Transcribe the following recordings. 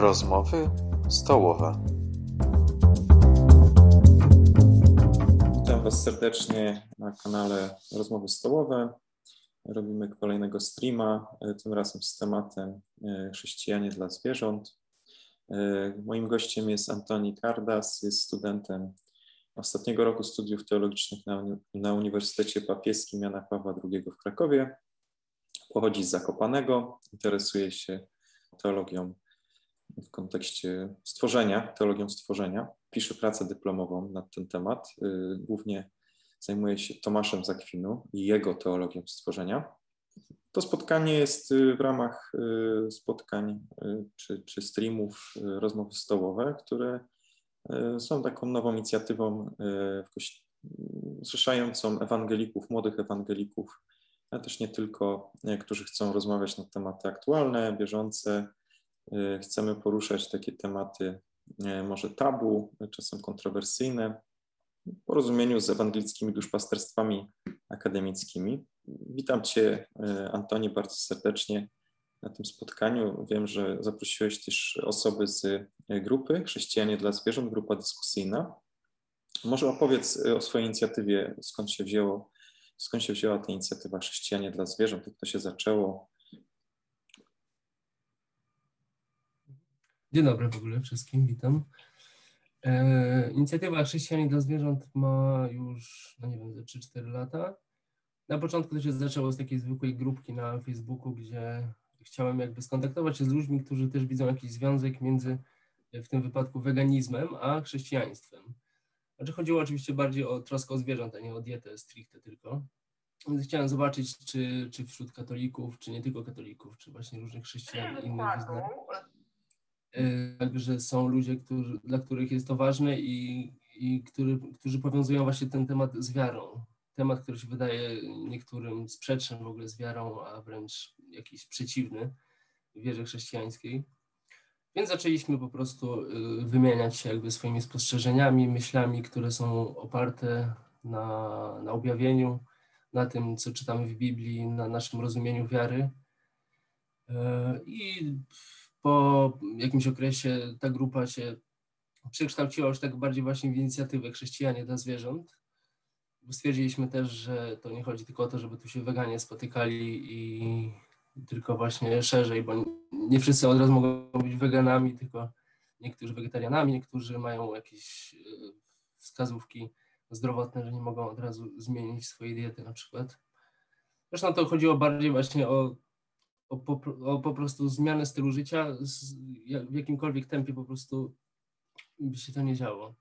Rozmowy stołowe. Witam Was serdecznie na kanale Rozmowy Stołowe. Robimy kolejnego streama, e, tym razem z tematem e, chrześcijanie dla zwierząt. E, moim gościem jest Antoni Kardas, jest studentem ostatniego roku studiów teologicznych na, na Uniwersytecie Papieskim Jana Pawła II w Krakowie. Pochodzi z Zakopanego, interesuje się teologią w kontekście stworzenia, teologią stworzenia. Pisze pracę dyplomową na ten temat. Y, głównie zajmuje się Tomaszem Zakwinu i jego teologią stworzenia. To spotkanie jest y, w ramach y, spotkań czy, czy streamów, rozmowy stołowe, które są taką nową inicjatywą zrzeszającą ewangelików, młodych ewangelików, ale też nie tylko, którzy chcą rozmawiać na tematy aktualne, bieżące, chcemy poruszać takie tematy e, może tabu, czasem kontrowersyjne, w porozumieniu z ewangelickimi duszpasterstwami akademickimi. Witam Cię, e, Antoni, bardzo serdecznie na tym spotkaniu. Wiem, że zaprosiłeś też osoby z grupy Chrześcijanie dla Zwierząt, grupa dyskusyjna. Może opowiedz o swojej inicjatywie, skąd się wzięło, skąd się wzięła ta inicjatywa Chrześcijanie dla Zwierząt, jak to się zaczęło, Dzień dobry w ogóle wszystkim, witam. E, inicjatywa Chrześcijanie dla Zwierząt ma już, no nie wiem, ze 3-4 lata. Na początku to się zaczęło z takiej zwykłej grupki na Facebooku, gdzie chciałem jakby skontaktować się z ludźmi, którzy też widzą jakiś związek między, w tym wypadku, weganizmem a chrześcijaństwem. Znaczy chodziło oczywiście bardziej o troskę o zwierząt, a nie o dietę stricte tylko. Więc chciałem zobaczyć, czy, czy wśród katolików, czy nie tylko katolików, czy właśnie różnych chrześcijan innych wyznań E, także są ludzie, którzy, dla których jest to ważne i, i który, którzy powiązują właśnie ten temat z wiarą. Temat, który się wydaje niektórym sprzeczny w ogóle z wiarą, a wręcz jakiś przeciwny wierze chrześcijańskiej. Więc zaczęliśmy po prostu y, wymieniać się jakby swoimi spostrzeżeniami, myślami, które są oparte na, na objawieniu, na tym, co czytamy w Biblii, na naszym rozumieniu wiary. E, I po jakimś okresie ta grupa się przekształciła już tak bardziej właśnie w inicjatywę Chrześcijanie dla Zwierząt. Stwierdziliśmy też, że to nie chodzi tylko o to, żeby tu się weganie spotykali i tylko właśnie szerzej, bo nie wszyscy od razu mogą być weganami, tylko niektórzy wegetarianami, niektórzy mają jakieś e, wskazówki zdrowotne, że nie mogą od razu zmienić swojej diety na przykład. Zresztą to chodziło bardziej właśnie o o po, o po prostu zmianę stylu życia z, w jakimkolwiek tempie po prostu by się to nie działo.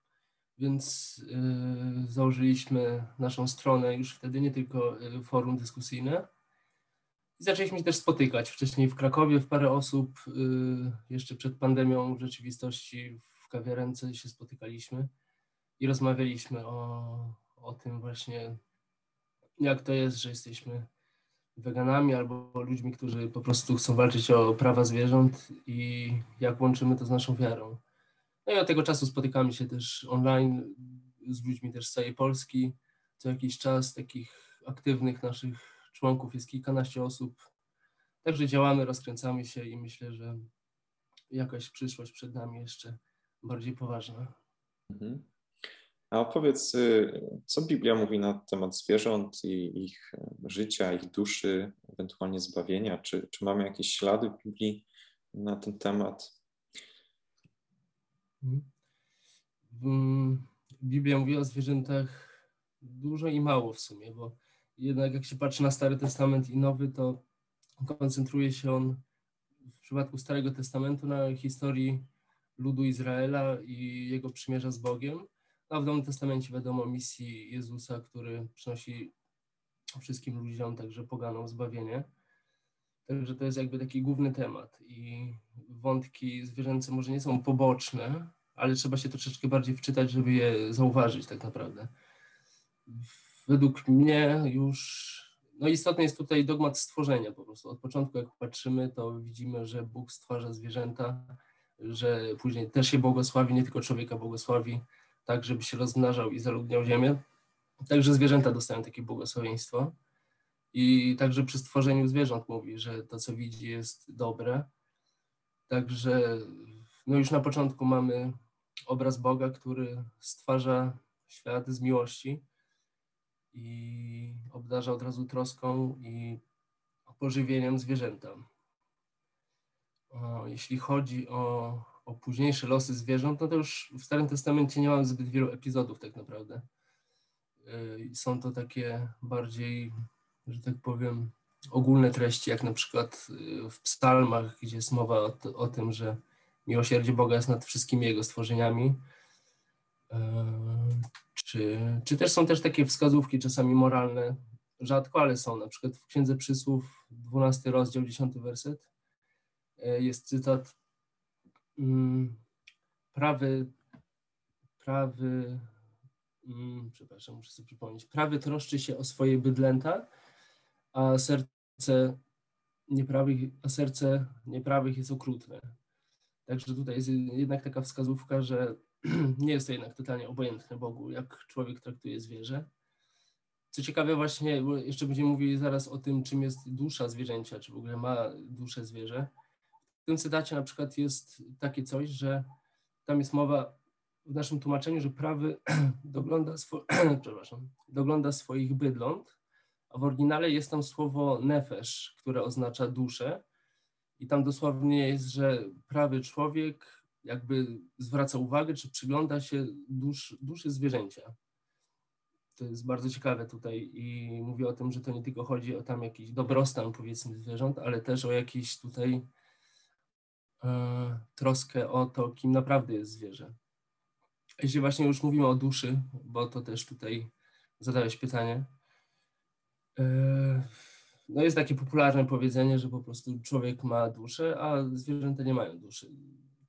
Więc y, założyliśmy naszą stronę już wtedy, nie tylko y, forum dyskusyjne. I zaczęliśmy się też spotykać. Wcześniej w Krakowie w parę osób, y, jeszcze przed pandemią w rzeczywistości w kawiarence się spotykaliśmy i rozmawialiśmy o, o tym właśnie, jak to jest, że jesteśmy weganami albo ludźmi, którzy po prostu chcą walczyć o prawa zwierząt i jak łączymy to z naszą wiarą. No i od tego czasu spotykamy się też online z ludźmi też z całej Polski. Co jakiś czas takich aktywnych naszych członków jest kilkanaście osób. Także działamy, rozkręcamy się i myślę, że jakaś przyszłość przed nami jeszcze bardziej poważna. Mhm. A opowiedz, y, co Biblia mówi na temat zwierząt i ich życia, ich duszy, ewentualnie zbawienia? Czy, czy mamy jakieś ślady w Biblii na ten temat? Hmm. Biblia mówi o zwierzętach dużo i mało w sumie, bo jednak jak się patrzy na Stary Testament i Nowy, to koncentruje się on w przypadku Starego Testamentu na historii ludu Izraela i jego przymierza z Bogiem a w Nowym Testamencie wiadomo misji Jezusa, który przynosi wszystkim ludziom, także poganom, zbawienie. Także to jest jakby taki główny temat i wątki zwierzęce może nie są poboczne, ale trzeba się troszeczkę bardziej wczytać, żeby je zauważyć tak naprawdę. Według mnie już no istotny jest tutaj dogmat stworzenia po prostu. Od początku jak patrzymy, to widzimy, że Bóg stwarza zwierzęta, że później też się błogosławi, nie tylko człowieka błogosławi, tak żeby się rozmnażał i zaludniał ziemię. Także zwierzęta dostają takie błogosławieństwo. I także przy stworzeniu zwierząt mówi, że to, co widzi, jest dobre. Także no już na początku mamy obraz Boga, który stwarza świat z miłości i obdarza od razu troską i pożywieniem zwierzęta. O, jeśli chodzi o, o późniejsze losy zwierząt, no to już w Starym Testamencie nie mam zbyt wielu epizodów tak naprawdę. Yy, Są to takie bardziej, że tak powiem, ogólne treści, jak na przykład yy, w psalmach, gdzie jest mowa o, o tym, że miłosierdzie Boga jest nad wszystkimi Jego stworzeniami. Yy, Czy, czy też są też takie wskazówki czasami moralne, rzadko, ale są. Na przykład w Księdze Przysłów, 12 rozdział, 10 werset, jest cytat prawy, prawy, mm, przepraszam, muszę sobie przypomnieć, prawy troszczy się o swoje bydlęta, a serce nieprawych, a serce nieprawych jest okrutne. Także tutaj jest jednak taka wskazówka, że nie jest to jednak totalnie obojętne Bogu, jak człowiek traktuje zwierzę. Co ciekawe właśnie, jeszcze będziemy mówili zaraz o tym, czym jest dusza zwierzęcia, czy w ogóle ma duszę zwierzę. Tym cytacie na przykład jest takie coś, że tam jest mowa w naszym tłumaczeniu, że prawy dogląda, swo, przepraszam, dogląda swoich bydląt, a w oryginale jest tam słowo nefesz, które oznacza duszę. I tam dosłownie jest, że prawy człowiek jakby zwraca uwagę, czy przygląda się dusz, duszy zwierzęcia. To jest bardzo ciekawe tutaj i mówię o tym, że to nie tylko chodzi o tam jakiś dobrostan powiedzmy zwierząt, ale też o jakiś tutaj troskę o to, kim naprawdę jest zwierzę. Jeśli właśnie już mówimy o duszy, bo to też tutaj zadałeś pytanie, e, no jest takie popularne powiedzenie, że po prostu człowiek ma duszę, a zwierzęta nie mają duszy.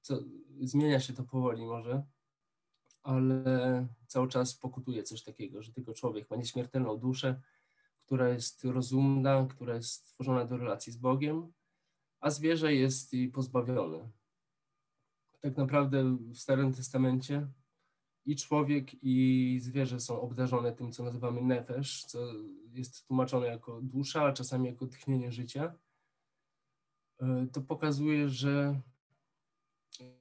Co, zmienia się to powoli może, ale cały czas pokutuje coś takiego, że tylko człowiek ma nieśmiertelną duszę, która jest rozumna, która jest stworzona do relacji z Bogiem, a zwierzę jest jej pozbawione. Tak naprawdę w Starym Testamencie i człowiek, i zwierzę są obdarzone tym, co nazywamy nefesz, co jest tłumaczone jako dusza, a czasami jako tchnienie życia. To pokazuje, że,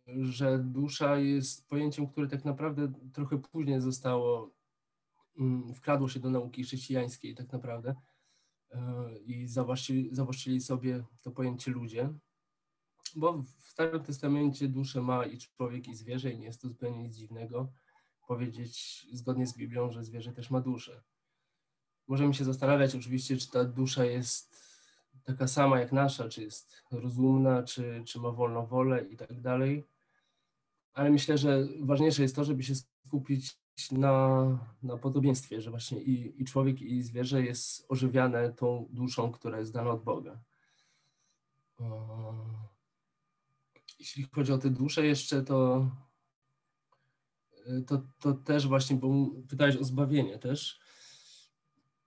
że dusza jest pojęciem, które tak naprawdę trochę później zostało, wkradło się do nauki chrześcijańskiej tak naprawdę i zawłaszczyli, sobie to pojęcie ludzie. Bo w Starym Testamencie duszę ma i człowiek, i zwierzę, i nie jest to zupełnie nic dziwnego powiedzieć zgodnie z Biblią, że zwierzę też ma duszę. Możemy się zastanawiać oczywiście, czy ta dusza jest taka sama jak nasza, czy jest rozumna, czy, czy ma wolną wolę i tak dalej. Ale myślę, że ważniejsze jest to, żeby się skupić na, na podobieństwie, że właśnie i, i człowiek, i zwierzę jest ożywiane tą duszą, która jest dana od Boga. Jeśli chodzi o tę duszę jeszcze, to to, to też właśnie, bo pytałeś o zbawienie też,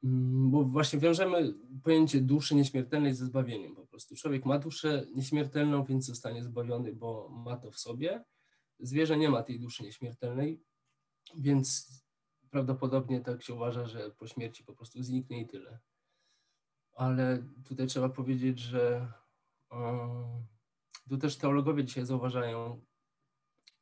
mm, bo właśnie wiążemy pojęcie duszy nieśmiertelnej ze zbawieniem po prostu. Człowiek ma duszę nieśmiertelną, więc zostanie zbawiony, bo ma to w sobie. Zwierzę nie ma tej duszy nieśmiertelnej, więc prawdopodobnie tak się uważa, że po śmierci po prostu zniknie i tyle. Ale tutaj trzeba powiedzieć, że tu też teologowie dzisiaj zauważają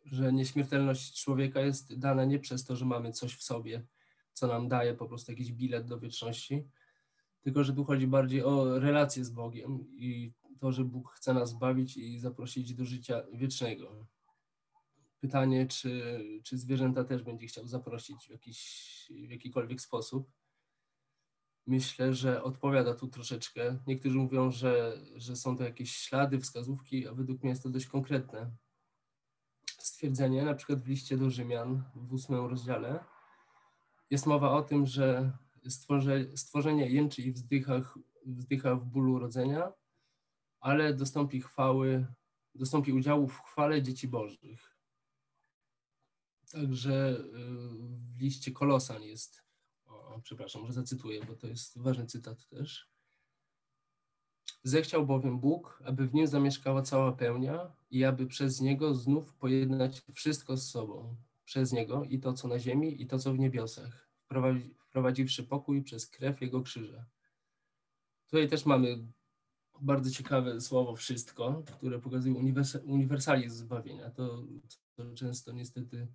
że nieśmiertelność człowieka jest dana nie przez to, że mamy coś w sobie, co nam daje po prostu jakiś bilet do wieczności, tylko że tu chodzi bardziej o relację z Bogiem i to, że Bóg chce nas zbawić i zaprosić do życia wiecznego. Pytanie, czy, czy zwierzęta też będzie chciał zaprosić w, jakiś, w jakikolwiek sposób. Myślę, że odpowiada tu troszeczkę. Niektórzy mówią, że, że są to jakieś ślady, wskazówki, a według mnie jest to dość konkretne stwierdzenie, na przykład w liście do Rzymian w ósmym rozdziale, jest mowa o tym, że stworze, stworzenie jęczy i wzdycha, w bólu urodzenia, ale dostąpi chwały, dostąpi udziału w chwale dzieci bożych. Także y, w liście Kolosan jest, o, przepraszam, może zacytuję, bo to jest ważny cytat też. Zechciał bowiem Bóg, aby w nim zamieszkała cała pełnia i aby przez niego znów pojednać wszystko z sobą. Przez niego i to, co na ziemi, i to, co w niebiosach, wprowadzi, wprowadziwszy pokój przez krew jego krzyża. Tutaj też mamy bardzo ciekawe słowo wszystko, które pokazuje uniwers- uniwersalizm zbawienia. To, to często niestety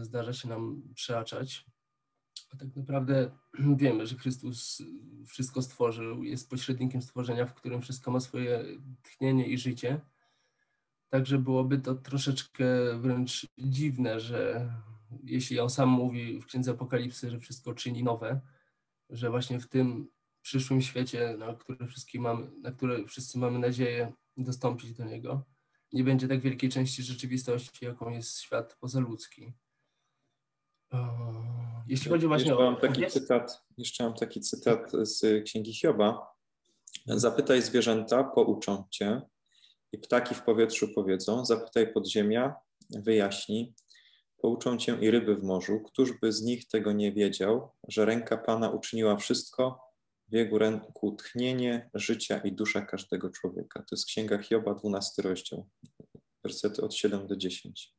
zdarza się nam przeaczać. A tak naprawdę wiemy, że Chrystus wszystko stworzył, jest pośrednikiem stworzenia, w którym wszystko ma swoje tchnienie i życie. Także byłoby to troszeczkę wręcz dziwne, że jeśli on sam mówi w Księdze Apokalipsy, że wszystko czyni nowe, że właśnie w tym przyszłym świecie, na wszystkie mamy, na które wszyscy mamy nadzieję dostąpić do niego, nie będzie tak wielkiej części rzeczywistości, jaką jest świat pozaludzki. Jeśli chodzi właśnie jeszcze o... Mam taki cytat, jeszcze mam taki cytat z Księgi Hioba. Zapytaj zwierzęta, pouczą cię i ptaki w powietrzu powiedzą, zapytaj podziemia, wyjaśni, pouczą cię i ryby w morzu. Któż by z nich tego nie wiedział, że ręka Pana uczyniła wszystko, w jego ręku tchnienie życia i dusza każdego człowieka. To jest Księga Hioba, 12 rozdział, wersety od 7 do 10.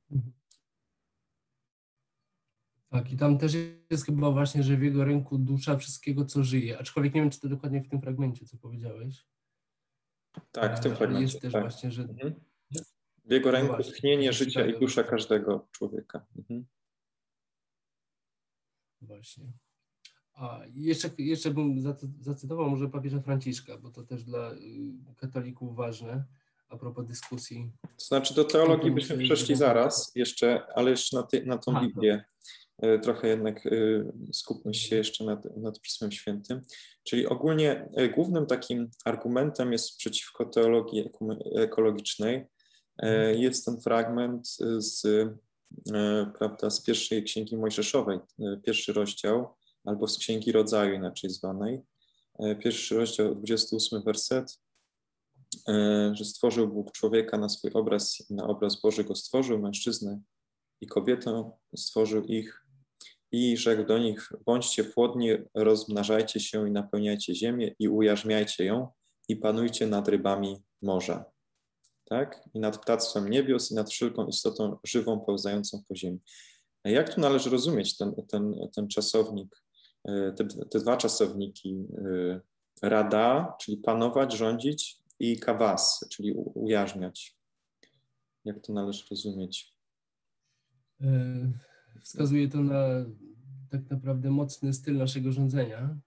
Tak, i tam też jest chyba właśnie, że w jego ręku dusza wszystkiego, co żyje. Aczkolwiek nie wiem, czy to dokładnie w tym fragmencie, co powiedziałeś. Tak, w tym Ale fragmencie. Jest też tak. właśnie, że Mhm. W jego No ręku właśnie, tchnienie życia i dusza każdego człowieka. Mhm. Właśnie. A jeszcze, jeszcze bym zacy- zacytował może papieża Franciszka, bo to też dla y, katolików ważne, a propos dyskusji. To znaczy do teologii byśmy przeszli zaraz jeszcze, ale jeszcze na, ty, na tą Biblię. E, Trochę jednak e, skupmy się jeszcze nad, nad Pismem Świętym. Czyli ogólnie e, głównym takim argumentem jest przeciwko teologii ekologicznej. E, Jest ten fragment z, prawda, z pierwszej księgi Mojżeszowej, pierwszy rozdział, albo z księgi rodzaju inaczej zwanej. E, Pierwszy rozdział, 28 werset, e, że stworzył Bóg człowieka na swój obraz, na obraz Boży go stworzył, mężczyznę i kobietę stworzył ich i rzekł do nich, bądźcie płodni, rozmnażajcie się i napełniajcie ziemię i ujarzmiajcie ją i panujcie nad rybami morza, tak? I nad ptactwem niebios i nad wszelką istotą żywą pełzającą po ziemi. Jak tu należy rozumieć ten, ten, ten czasownik, e, te, te dwa czasowniki e, rada, czyli panować, rządzić i kawas, czyli ujarzmiać? Jak to należy rozumieć? y, Wskazuje to na tak naprawdę mocny styl naszego rządzenia,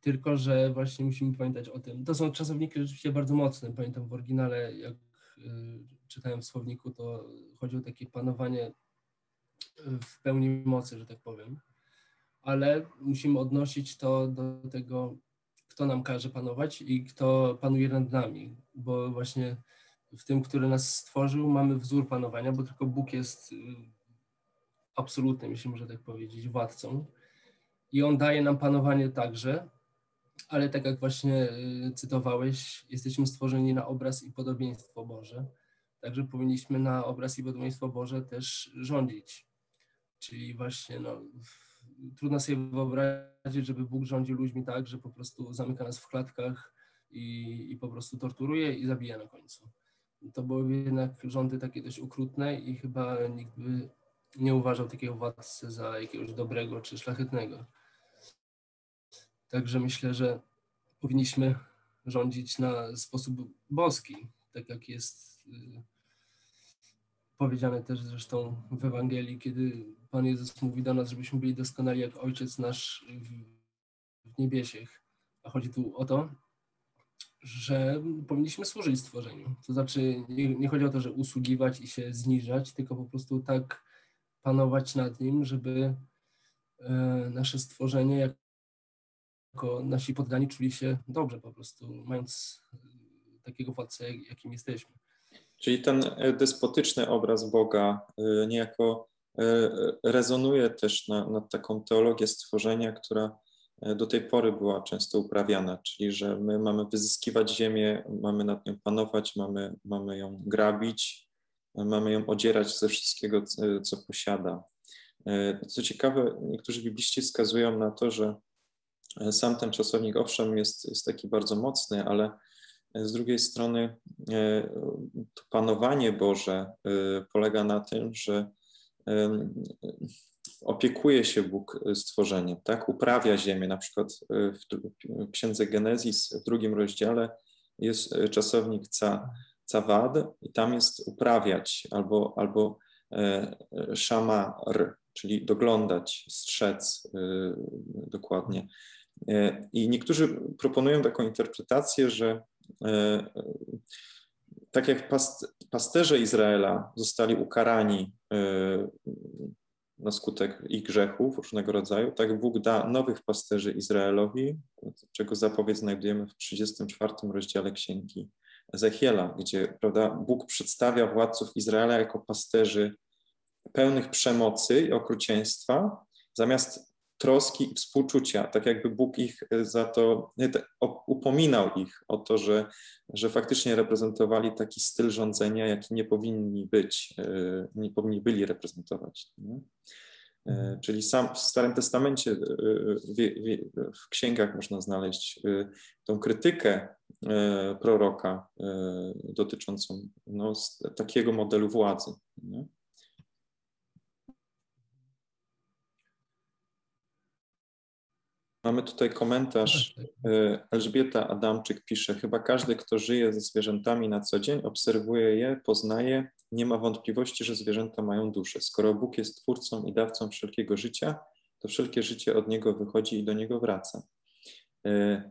tylko że właśnie musimy pamiętać o tym. To są czasowniki rzeczywiście bardzo mocne. Pamiętam w oryginale, jak y, czytałem w słowniku, to chodzi o takie panowanie y, w pełni mocy, że tak powiem. Ale musimy odnosić to do tego, kto nam każe panować i kto panuje nad nami, bo właśnie w tym, który nas stworzył, mamy wzór panowania, bo tylko Bóg jest y, absolutnym, jeśli można tak powiedzieć, władcą. I on daje nam panowanie także, ale tak jak właśnie y, cytowałeś, jesteśmy stworzeni na obraz i podobieństwo Boże. Także powinniśmy na obraz i podobieństwo Boże też rządzić. Czyli właśnie no, trudno sobie wyobrazić, żeby Bóg rządził ludźmi tak, że po prostu zamyka nas w klatkach i, i po prostu torturuje i zabija na końcu. To były jednak rządy takie dość okrutne i chyba nikt by nie uważał takiego władcy za jakiegoś dobrego czy szlachetnego. Także myślę, że powinniśmy rządzić na sposób boski, tak jak jest y, powiedziane też zresztą w Ewangelii, kiedy Pan Jezus mówi do nas, żebyśmy byli doskonali jak Ojciec nasz w, niebiesiech. A chodzi tu o to, że powinniśmy służyć stworzeniu. To znaczy, nie, nie chodzi o to, że usługiwać i się zniżać, tylko po prostu tak panować nad nim, żeby e, nasze stworzenie jako nasi poddani czuli się dobrze po prostu, mając takiego władcę, jak- jakim jesteśmy. Czyli ten e, despotyczny obraz Boga e, niejako rezonuje też na, nad taką teologię stworzenia, która e, do tej pory była często uprawiana, czyli że my mamy wyzyskiwać ziemię, mamy nad nią panować, mamy, mamy ją grabić, e, mamy ją odzierać ze wszystkiego, co, posiada. E, Co ciekawe, niektórzy bibliści wskazują na to, że e, sam ten czasownik owszem jest, jest taki bardzo mocny, ale z drugiej strony e, to panowanie Boże e, polega na tym, że opiekuje się Bóg stworzeniem, tak? Uprawia ziemię. Na przykład e, w Księdze Genezis w drugim rozdziale jest e, czasownik ca, cawad i tam jest uprawiać albo, albo e, szamar, czyli doglądać, strzec dokładnie. I niektórzy proponują taką interpretację, że tak jak pasterze Izraela zostali ukarani na skutek ich grzechów różnego rodzaju, tak Bóg da nowych pasterzy Izraelowi, czego zapowiedź znajdujemy w 34 rozdziale Księgi Ezechiela, gdzie prawda, Bóg przedstawia władców Izraela jako pasterzy pełnych przemocy i okrucieństwa, zamiast troski i współczucia, tak jakby Bóg ich za to, upominał ich o to, że, że faktycznie reprezentowali taki styl rządzenia, jaki nie powinni być, e, nie powinni byli reprezentować. Nie? E, mhm. Czyli sam w Starym Testamencie, e, w, w księgach można znaleźć tą krytykę proroka dotyczącą no, takiego modelu władzy. Nie? Mamy tutaj komentarz. E, Elżbieta Adamczyk pisze: Chyba każdy, kto żyje ze zwierzętami na co dzień, obserwuje je, poznaje, nie ma wątpliwości, że zwierzęta mają duszę. Skoro Bóg jest twórcą i dawcą wszelkiego życia, to wszelkie życie od niego wychodzi i do niego wraca. E,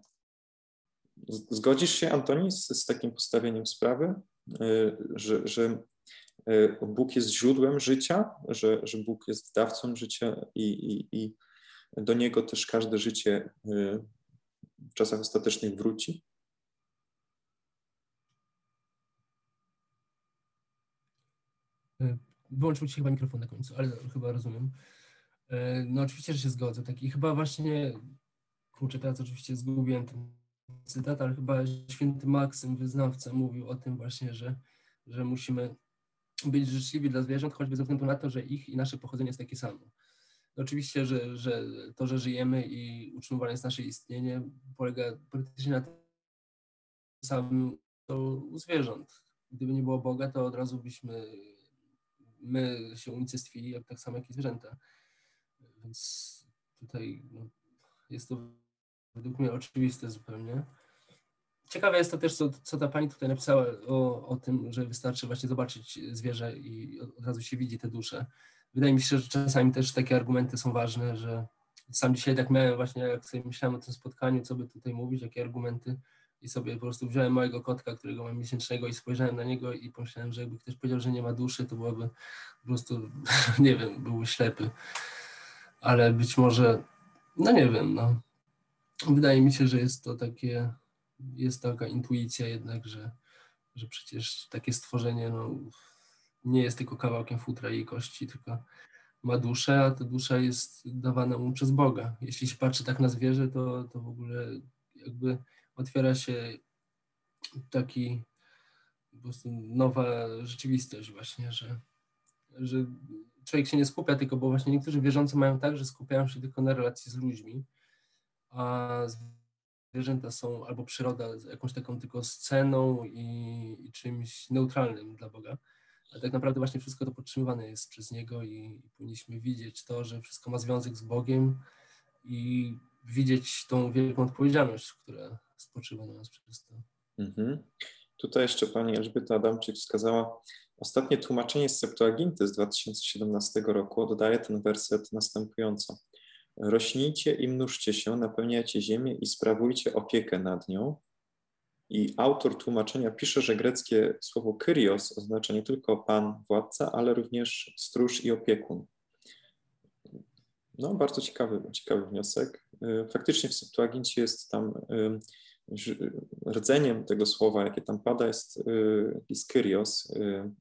zgodzisz się, Antoni, z, z takim postawieniem sprawy, e, że, że Bóg jest źródłem życia, że, że Bóg jest dawcą życia i, i, i do niego też każde życie y, w czasach ostatecznych wróci? Y, wyłączył ci chyba mikrofon na końcu, ale chyba rozumiem. Y, no oczywiście, że się zgodzę. Taki chyba właśnie, kurczę, teraz oczywiście zgubiłem ten cytat, ale chyba święty Maksym, wyznawca, mówił o tym właśnie, że, że musimy być życzliwi dla zwierząt, choćby ze względu na to, że ich i nasze pochodzenie jest takie samo. Oczywiście, że, że to, że żyjemy i utrzymywane jest nasze istnienie, polega praktycznie na tym samym to u zwierząt. Gdyby nie było Boga, to od razu byśmy my się unicestwili, tak samo jak i zwierzęta. Więc tutaj no, jest to według mnie oczywiste zupełnie. Ciekawe jest to też, co, co ta pani tutaj napisała o, o tym, że wystarczy właśnie zobaczyć zwierzę i od razu się widzi te dusze wydaje mi się, że czasami też takie argumenty są ważne, że sam dzisiaj tak miałem właśnie, jak sobie myślałem o tym spotkaniu, co by tutaj mówić, jakie argumenty i sobie po prostu wziąłem mojego kotka, którego mam miesięcznego i spojrzałem na niego i pomyślałem, że jakby ktoś powiedział, że nie ma duszy, to byłoby po prostu, nie wiem, byłby ślepy. Ale być może, no nie wiem, no. Wydaje mi się, że jest to takie, jest taka intuicja jednak, że, że przecież takie stworzenie, no nie jest tylko kawałkiem futra i kości, tylko ma duszę, a ta dusza jest dawana mu przez Boga. Jeśli się patrzy tak na zwierzę, to, to w ogóle jakby otwiera się taki po prostu nowa rzeczywistość właśnie, że, że człowiek się nie skupia tylko, bo właśnie niektórzy wierzący mają tak, że skupiają się tylko na relacji z ludźmi, a zwierzęta są albo przyroda jakąś taką tylko sceną i, i czymś neutralnym dla Boga ale tak naprawdę właśnie wszystko to podtrzymywane jest przez Niego i, i powinniśmy widzieć to, że wszystko ma związek z Bogiem i widzieć tą wielką odpowiedzialność, która spoczywa na nas przez to. Mhm. Tutaj jeszcze pani Elżbieta Adamczyk wskazała, ostatnie tłumaczenie z Septuaginty z 2017 roku oddaje ten werset następująco. Rośnijcie i mnóżcie się, napełniajcie ziemię i sprawujcie opiekę nad nią, i autor tłumaczenia pisze, że greckie słowo kyrios oznacza nie tylko pan, władca, ale również stróż i opiekun. No, bardzo ciekawy, ciekawy wniosek. Y, faktycznie w Septuagincie jest tam y, rdzeniem tego słowa, jakie tam pada, jest, y, jest kyrios,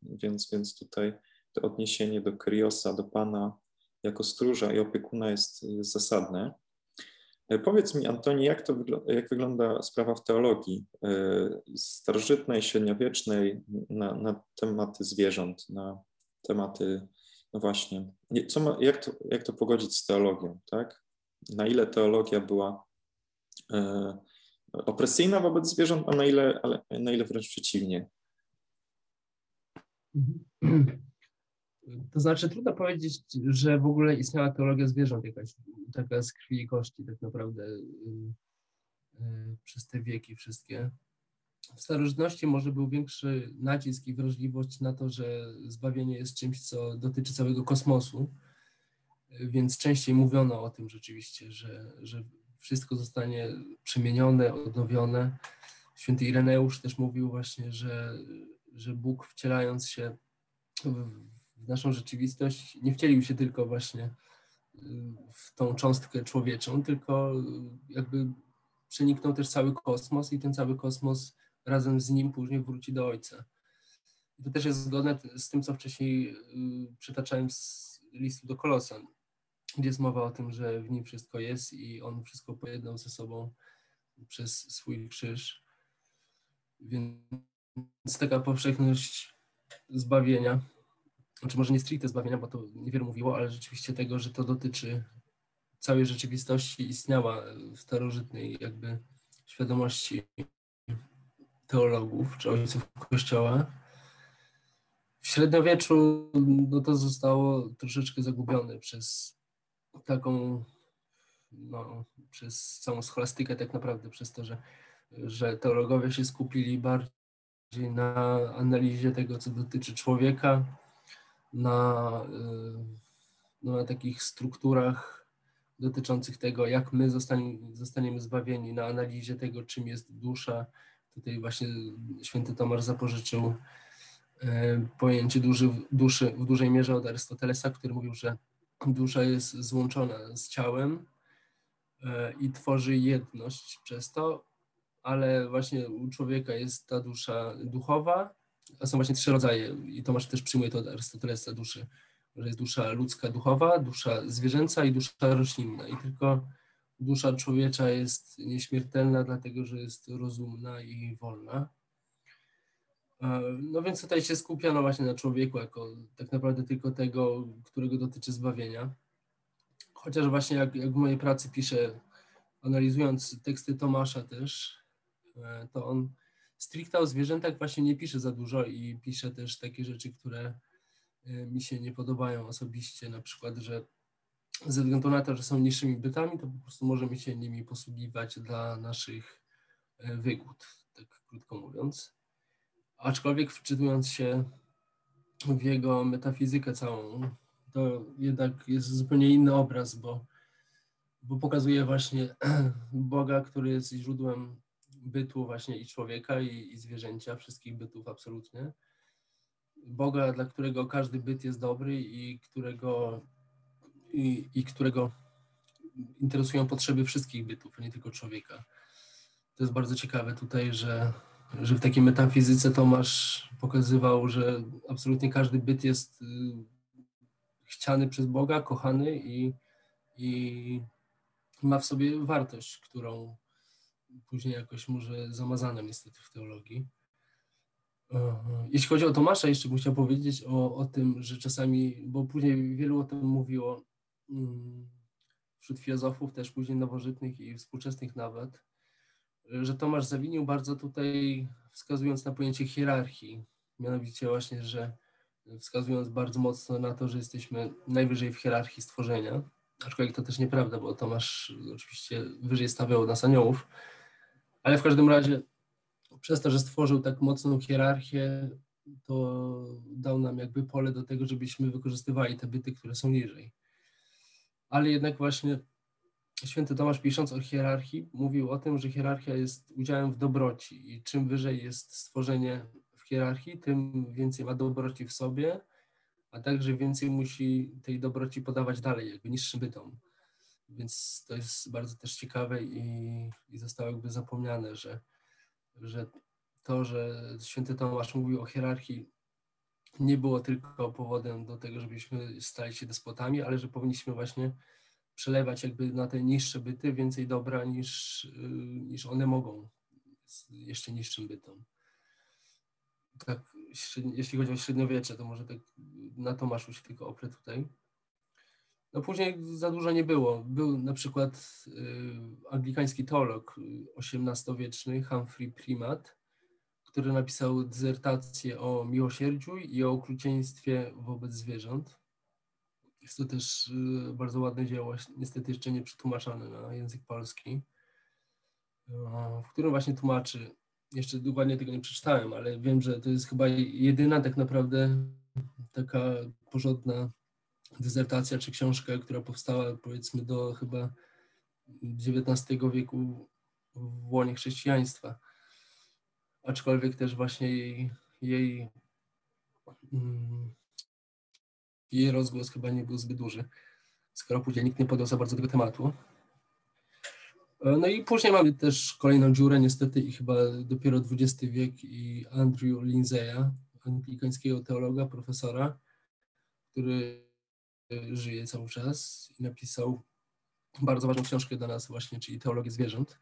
więc, więc tutaj to odniesienie do kyriosa, do pana jako stróża i opiekuna jest, jest zasadne. E, powiedz mi, Antoni, jak, to wygląda, jak wygląda sprawa w teologii e, starożytnej, średniowiecznej na, na tematy zwierząt, na tematy, no właśnie, co ma, jak, to, jak to pogodzić z teologią, tak? Na ile teologia była e, opresyjna wobec zwierząt, a na ile, ale, na ile wręcz przeciwnie? To znaczy trudno powiedzieć, że w ogóle istniała teologia zwierząt jakaś taka z krwi i kości tak naprawdę yy, yy, przez te wieki wszystkie. w starożytności może był większy nacisk i wrażliwość na to, że zbawienie jest czymś, co dotyczy całego kosmosu, więc częściej mówiono o tym rzeczywiście, że, że wszystko zostanie przemienione, odnowione. Święty Ireneusz też mówił właśnie, że, że Bóg wcielając się w naszą rzeczywistość nie wcielił się tylko właśnie w tą cząstkę człowieczą, tylko jakby przeniknął też cały kosmos i ten cały kosmos razem z nim później wróci do Ojca. To też jest zgodne z tym, co wcześniej y, przytaczałem z listu do Kolosan, gdzie jest mowa o tym, że w nim wszystko jest i on wszystko pojednał ze sobą przez swój krzyż. Więc taka powszechność zbawienia, znaczy może nie stricte zbawienia, bo to niewiele mówiło, ale rzeczywiście tego, że to dotyczy całej rzeczywistości, istniała w starożytnej jakby świadomości teologów czy ojców Kościoła. W średniowieczu no to zostało troszeczkę zagubione przez taką, no, przez całą scholastykę tak naprawdę, przez to, że, że teologowie się skupili bardziej na analizie tego, co dotyczy człowieka, na, y, no, na takich strukturach dotyczących tego, jak my zostaniemy, zbawieni, na analizie tego, czym jest dusza, Tutaj właśnie święty Tomasz zapożyczył e, pojęcie duszy, duszy w dużej mierze od Arystotelesa, który mówił, że dusza jest złączona z ciałem e, i tworzy jedność przez to, ale właśnie u człowieka jest ta dusza duchowa, są właśnie trzy rodzaje i Tomasz też przyjmuje to od Arystotelesa duszy, że jest dusza ludzka duchowa, dusza zwierzęca i dusza roślinna i tylko dusza człowiecza jest nieśmiertelna, dlatego że jest rozumna i wolna. E, no więc tutaj się skupiano właśnie na człowieku jako tak naprawdę tylko tego, którego dotyczy zbawienia. Chociaż właśnie jak, jak w mojej pracy piszę, analizując teksty Tomasza też, e, to on stricte o zwierzętach właśnie nie pisze za dużo i pisze też takie rzeczy, które e, mi się nie podobają osobiście, na przykład, że ze względu na to, że są niższymi bytami, to po prostu możemy się nimi posługiwać dla naszych e, wygód, tak krótko mówiąc. Aczkolwiek wczytując się w jego metafizykę całą, to jednak jest zupełnie inny obraz, bo, bo pokazuje właśnie Boga, który jest źródłem bytu właśnie i człowieka, i, i zwierzęcia, wszystkich bytów absolutnie. Boga, dla którego każdy byt jest dobry i którego i, i którego interesują potrzeby wszystkich bytów, a nie tylko człowieka. To jest bardzo ciekawe tutaj, że, że w takiej metafizyce Tomasz pokazywał, że absolutnie każdy byt jest y, chciany przez Boga, kochany i, i ma w sobie wartość, którą później jakoś może zamazano niestety w teologii. Jeśli chodzi o Tomasza, jeszcze bym chciał powiedzieć o, o tym, że czasami, bo później wielu o tym mówiło, Mm, wśród filozofów, też później nowożytnych i współczesnych nawet, że Tomasz zawinił bardzo tutaj, wskazując na pojęcie hierarchii, mianowicie właśnie, że wskazując bardzo mocno na to, że jesteśmy najwyżej w hierarchii stworzenia, aczkolwiek to też nieprawda, bo Tomasz oczywiście wyżej stawiał nas aniołów, ale w każdym razie przez to, że stworzył tak mocną hierarchię, to dał nam jakby pole do tego, żebyśmy wykorzystywali te byty, które są niżej ale jednak właśnie święty Tomasz pisząc o hierarchii mówił o tym, że hierarchia jest udziałem w dobroci i czym wyżej jest stworzenie w hierarchii, tym więcej ma dobroci w sobie, a także więcej musi tej dobroci podawać dalej, jakby niższym bytom. Więc to jest bardzo też ciekawe i, i zostało jakby zapomniane, że, że to, że święty Tomasz mówił o hierarchii, nie było tylko powodem do tego, żebyśmy stali się despotami, ale że powinniśmy właśnie przelewać jakby na te niższe byty więcej dobra niż, y, niż one mogą jeszcze niższym bytom. Tak, jeśli chodzi o średniowiecze, to może tak na Tomaszu się tylko oprę tutaj. No później za dużo nie było. Był na przykład y, anglikański teolog XVIII-wieczny Humphrey Primat, który napisał dezertację o miłosierdziu i o okrucieństwie wobec zwierząt. Jest to też y, bardzo ładne dzieło, niestety jeszcze nie przetłumaczone na język polski, w którym właśnie tłumaczy jeszcze dokładnie tego nie przeczytałem, ale wiem, że to jest chyba jedyna tak naprawdę taka porządna dysertacja czy książka, która powstała powiedzmy do chyba XIX wieku w łonie chrześcijaństwa. Aczkolwiek też właśnie jej, jej, mm, jej rozgłos chyba nie był zbyt duży, skoro później nikt nie podjął za bardzo tego tematu. No i później mamy też kolejną dziurę, niestety, i chyba dopiero XX wiek i Andrew Lindsaya, anglikańskiego teologa, profesora, który żyje cały czas i napisał bardzo ważną książkę dla nas właśnie, czyli Teologię Zwierząt,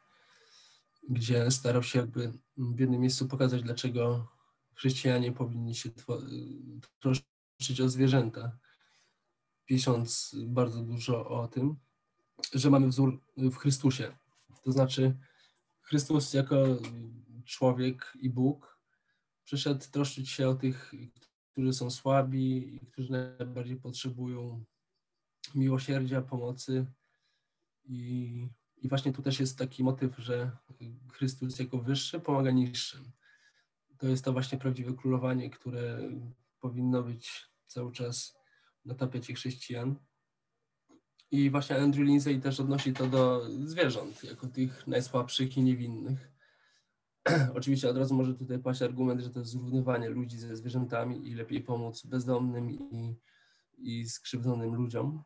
gdzie starał się jakby w jednym miejscu pokazać, dlaczego chrześcijanie powinni się troszczyć o zwierzęta, pisząc bardzo dużo o tym, że mamy wzór w Chrystusie. To znaczy, Chrystus jako człowiek i Bóg przyszedł troszczyć się o tych, którzy są słabi i którzy najbardziej potrzebują miłosierdzia, pomocy. I, I właśnie tu też jest taki motyw, że Chrystus jako wyższy pomaga niższym. To jest to właśnie prawdziwe królowanie, które powinno być cały czas na tapecie chrześcijan. I właśnie Andrew Lindsay też odnosi to do zwierząt, jako tych najsłabszych i niewinnych. Oczywiście od razu może tutaj paść argument, że to jest zrównywanie ludzi ze zwierzętami i lepiej pomóc bezdomnym i, i skrzywdzonym ludziom.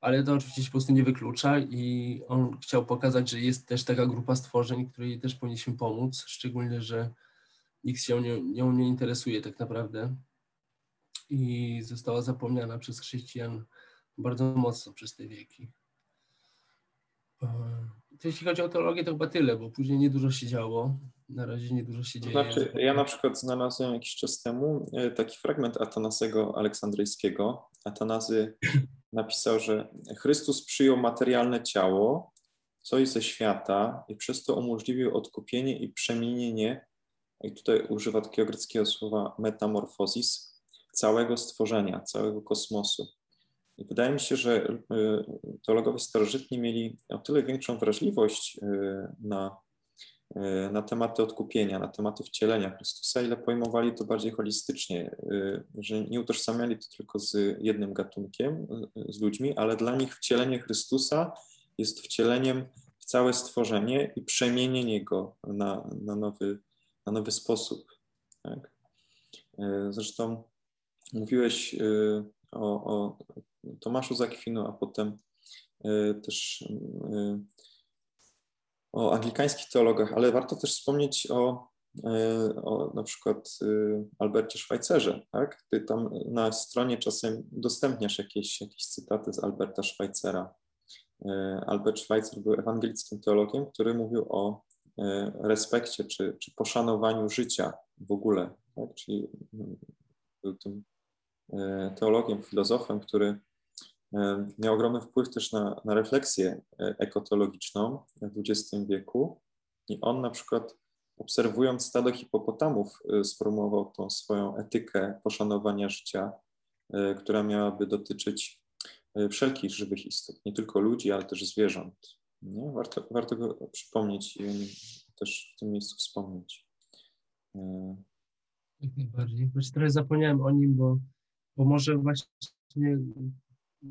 Ale to oczywiście się po prostu nie wyklucza i on chciał pokazać, że jest też taka grupa stworzeń, której też powinniśmy pomóc, szczególnie, że nikt się nią, nią nie interesuje tak naprawdę i została zapomniana przez chrześcijan bardzo mocno przez te wieki. E, jeśli chodzi o teologię, to chyba tyle, bo później niedużo się działo. Na razie niedużo się dzieje. Znaczy, ja na przykład znalazłem jakiś czas temu e, taki fragment Atanasego Aleksandryjskiego. Atanazy napisał, że Chrystus przyjął materialne ciało, coś ze świata i przez to umożliwił odkupienie i przemienienie, i tutaj używa takiego greckiego słowa metamorfozis, całego stworzenia, całego kosmosu. I wydaje mi się, że y, teologowie starożytni mieli o tyle większą wrażliwość y, na, y, na tematy odkupienia, na tematy wcielenia Chrystusa, ile pojmowali to bardziej holistycznie, że nie utożsamiali to tylko z jednym gatunkiem, z ludźmi, ale dla nich wcielenie Chrystusa jest wcieleniem w całe stworzenie i przemienienie go na, na, nowy, na nowy sposób. Tak? Zresztą mówiłeś o, o Tomaszu Zakwinu, a potem e, też e, o anglikańskich teologach, ale warto też wspomnieć o, e, o na przykład Albercie Szwajcerze. Tak? Ty tam na stronie czasem udostępniasz jakieś, jakieś cytaty z Alberta Szwajcera. Albert Schweitzer był ewangelickim teologiem, który mówił o respekcie czy, czy poszanowaniu życia w ogóle. Tak? Czyli mm, był tym teologiem, filozofem, który miał ogromny wpływ też na, na refleksję e, ekotologiczną w XX wieku. I on na przykład obserwując stado hipopotamów e, sformułował tą swoją etykę poszanowania życia, która miałaby dotyczyć wszelkich żywych istot, nie tylko ludzi, ale też zwierząt. Nie? Warto, warto go przypomnieć i też w tym miejscu wspomnieć. Jak najbardziej. Właśnie trochę zapomniałem o nim, bo, bo może właśnie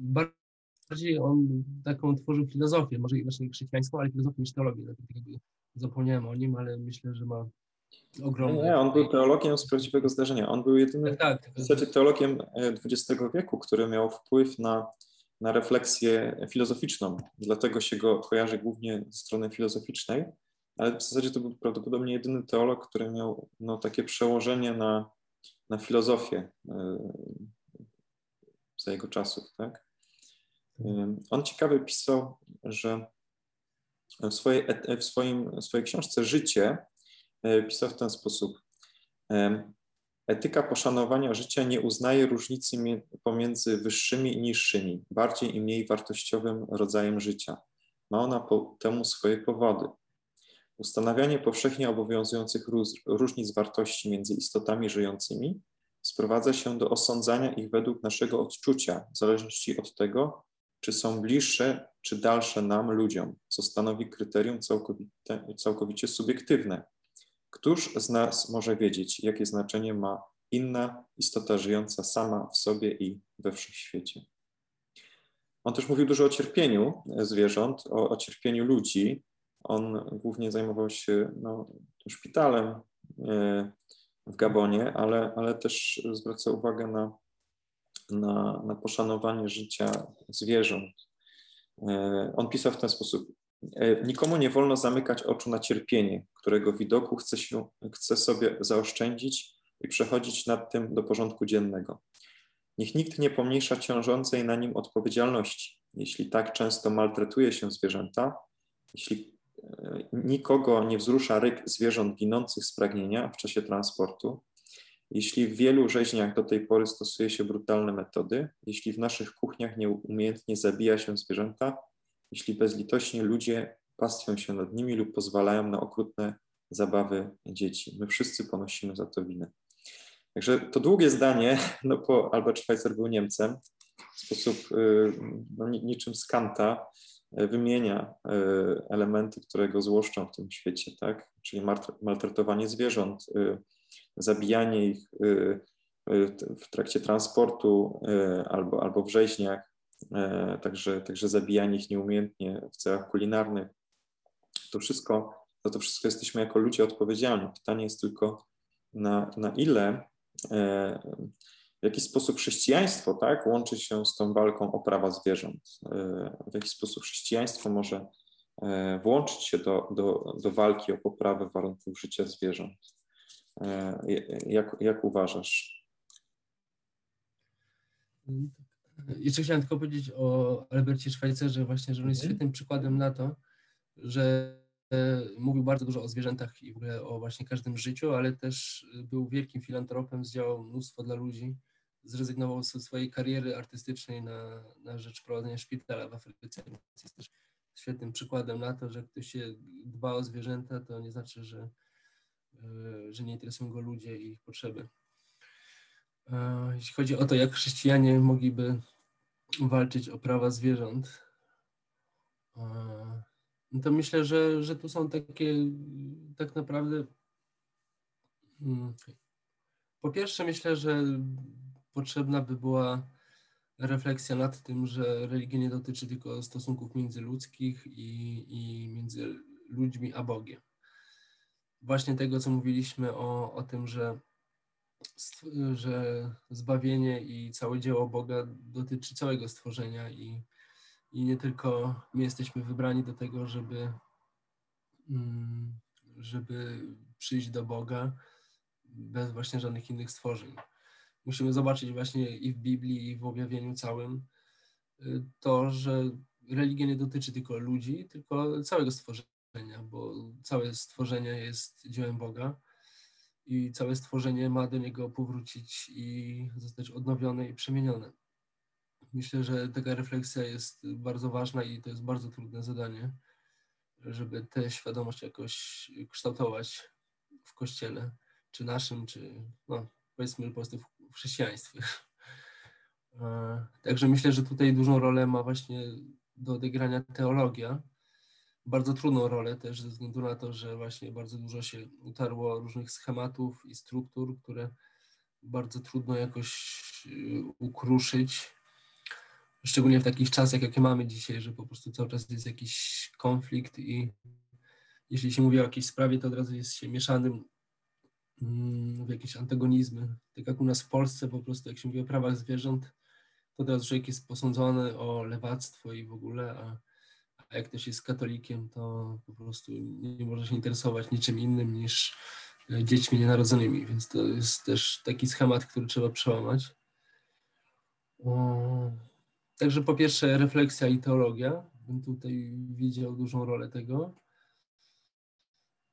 bardziej on taką tworzył filozofię, może właśnie chrześcijańską, ale filozofię niż teologię. Tak zapomniałem o nim, ale myślę, że ma ogromny... Nie, on był teologiem z prawdziwego zdarzenia. On był jedynym tak, tak, w zasadzie teologiem XX e, wieku, który miał wpływ na, na refleksję filozoficzną. Dlatego się go kojarzy głównie ze strony filozoficznej, ale w zasadzie to był prawdopodobnie jedyny teolog, który miał no, takie przełożenie na, na filozofię e, za jego czasów. Tak? On ciekawie pisał, że w swojej, w swoim, swojej książce Życie e, pisał w ten sposób. Etyka poszanowania życia nie uznaje różnicy pomiędzy wyższymi i niższymi, bardziej i mniej wartościowym rodzajem życia. Ma ona po temu swoje powody. Ustanawianie powszechnie obowiązujących różnic wartości między istotami żyjącymi sprowadza się do osądzania ich według naszego odczucia, w zależności od tego, czy są bliższe, czy dalsze nam, ludziom, co stanowi kryterium całkowite, całkowicie subiektywne. Któż z nas może wiedzieć, jakie znaczenie ma inna istota żyjąca sama w sobie i we wszechświecie? On też mówił dużo o cierpieniu zwierząt, o, o cierpieniu ludzi. On głównie zajmował się no, szpitalem e, w Gabonie, ale, ale też zwraca uwagę na, na, na poszanowanie życia zwierząt. E, on pisał w ten sposób: e, Nikomu nie wolno zamykać oczu na cierpienie, którego widoku chce, się, chce sobie zaoszczędzić i przechodzić nad tym do porządku dziennego. Niech nikt nie pomniejsza ciążącej na nim odpowiedzialności. Jeśli tak często maltretuje się zwierzęta, jeśli e, nikogo nie wzrusza ryk zwierząt ginących z pragnienia w czasie transportu, jeśli w wielu rzeźniach do tej pory stosuje się brutalne metody, jeśli w naszych kuchniach nieumiejętnie zabija się zwierzęta, jeśli bezlitośnie ludzie pastwią się nad nimi lub pozwalają na okrutne zabawy dzieci. My wszyscy ponosimy za to winę. Także to długie zdanie, no bo Albert Schweitzer był Niemcem, w sposób y, no, niczym z Kanta y, wymienia y, elementy, które go złoszczą w tym świecie, tak? Czyli maltretowanie zwierząt, zabijanie ich w trakcie transportu albo, albo w rzeźniach, także, także zabijanie ich nieumiejętnie w celach kulinarnych. To wszystko, za to wszystko jesteśmy jako ludzie odpowiedzialni. Pytanie jest tylko, na, na ile w jaki sposób chrześcijaństwo tak, łączy się z tą walką o prawa zwierząt, w jaki sposób chrześcijaństwo może włączyć się do, do, do walki o poprawę warunków życia zwierząt. Jak, jak uważasz? Jeszcze chciałem tylko powiedzieć o Albercie Szwajcerze właśnie, że on jest mhm. świetnym przykładem na to, że mówił bardzo dużo o zwierzętach i w ogóle o właśnie każdym życiu, ale też był wielkim filantropem, zdziałał mnóstwo dla ludzi. Zrezygnował ze swojej kariery artystycznej na, na rzecz prowadzenia szpitala w Afryce. Jest też świetnym przykładem na to, że ktoś się dba o zwierzęta, to nie znaczy, że, e, że nie interesują go ludzie i ich potrzeby. E, jeśli chodzi o to, jak chrześcijanie mogliby walczyć o prawa zwierząt, e, no to myślę, że, że tu są takie tak naprawdę. Hmm, po pierwsze, myślę, że potrzebna by była refleksja nad tym, że religia nie dotyczy tylko stosunków międzyludzkich i, i między ludźmi a Bogiem. Właśnie tego, co mówiliśmy o, o tym, że, że zbawienie i całe dzieło Boga dotyczy całego stworzenia i, i nie tylko my jesteśmy wybrani do tego, żeby, mm, żeby przyjść do Boga bez właśnie żadnych innych stworzeń. Musimy zobaczyć właśnie i w Biblii, i w objawieniu całym y, to, że religia nie dotyczy tylko ludzi, tylko całego stworzenia, bo całe stworzenie jest dziełem Boga i całe stworzenie ma do niego powrócić i zostać odnowione i przemienione. Myślę, że taka refleksja jest bardzo ważna i to jest bardzo trudne zadanie, żeby tę świadomość jakoś kształtować w kościele, czy naszym, czy no, powiedzmy po prostu w chrześcijaństwie. E, także myślę, że tutaj dużą rolę ma właśnie do odegrania teologia. Bardzo trudną rolę też ze względu na to, że właśnie bardzo dużo się utarło różnych schematów i struktur, które bardzo trudno jakoś y, ukruszyć szczególnie w takich czasach, jakie mamy dzisiaj, że po prostu cały czas jest jakiś konflikt i jeśli się mówi o jakiejś sprawie, to od razu jest się mieszanym mm, w jakieś antagonizmy. Tak jak u nas w Polsce po prostu, jak się mówi o prawach zwierząt, to od razu człowiek jest posądzony o lewactwo i w ogóle, a, a jak ktoś jest katolikiem, to po prostu nie, może się interesować niczym innym niż e, dziećmi nienarodzonymi, więc to jest też taki schemat, który trzeba przełamać. Także po pierwsze refleksja i teologia, bym tutaj widział dużą rolę tego.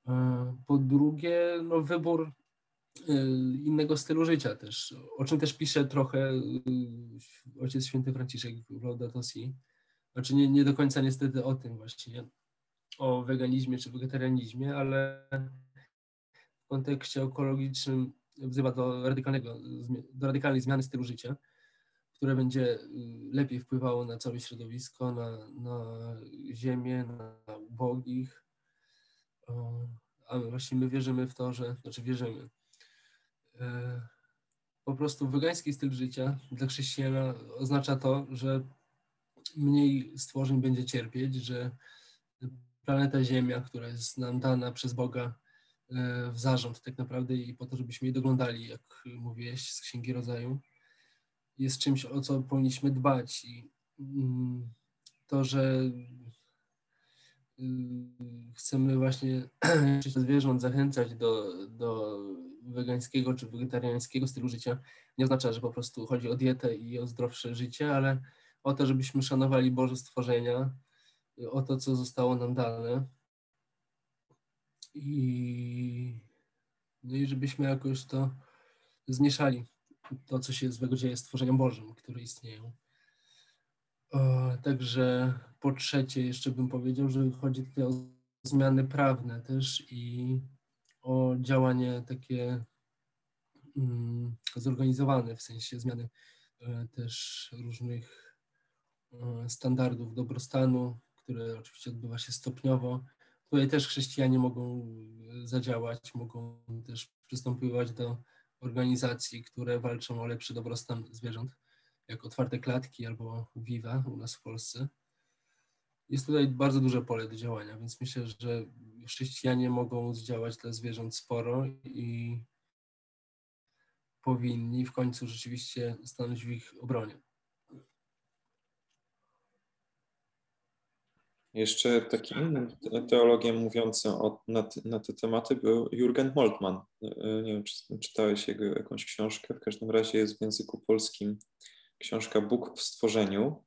E, po drugie, no wybór e, innego stylu życia też, o czym też pisze trochę ojciec święty Franciszek w Laudato Si. Znaczy nie, nie do końca niestety o tym właśnie, o weganizmie czy wegetarianizmie, ale w kontekście ekologicznym wzywa do, radykalnego, do radykalnej zmiany stylu życia które będzie y, lepiej wpływało na całe środowisko, na, na ziemię, na ubogich, a my właśnie my wierzymy w to, że, znaczy wierzymy. E, po prostu wegański styl życia dla chrześcijana oznacza to, że mniej stworzeń będzie cierpieć, że planeta Ziemia, która jest nam dana przez Boga e, w zarząd tak naprawdę i po to, żebyśmy jej doglądali, jak mówiłeś z Księgi Rodzaju, jest czymś, o co powinniśmy dbać. I mm, to, że y, chcemy właśnie zwierząt zachęcać do, do wegańskiego czy wegetariańskiego stylu życia, nie oznacza, że po prostu chodzi o dietę i o zdrowsze życie, ale o to, żebyśmy szanowali Boże stworzenia, o to, co zostało nam dane i, no i żebyśmy jakoś to zmieszali, to, co się złego dzieje stworzeniom Bożym, które istnieją. Także po trzecie jeszcze bym powiedział, że chodzi tutaj o zmiany prawne też i o działanie takie mm, zorganizowane, w sensie zmiany e, też różnych standardów dobrostanu, które oczywiście odbywa się stopniowo. Tutaj też chrześcijanie mogą e, zadziałać, mogą też przystępować do organizacji, które walczą o lepszy dobrostan zwierząt, jak Otwarte Klatki albo Viva u nas w Polsce. Jest tutaj bardzo duże pole do działania, więc myślę, że chrześcijanie mogą zdziałać dla zwierząt sporo i powinni w końcu rzeczywiście stanąć w ich obronie. Jeszcze takim innym teologiem mówiącym o, na, na, te tematy był Jürgen Moltmann. Nie wiem, czy czytałeś jego jakąś książkę. W każdym razie jest w języku polskim książka Bóg w stworzeniu.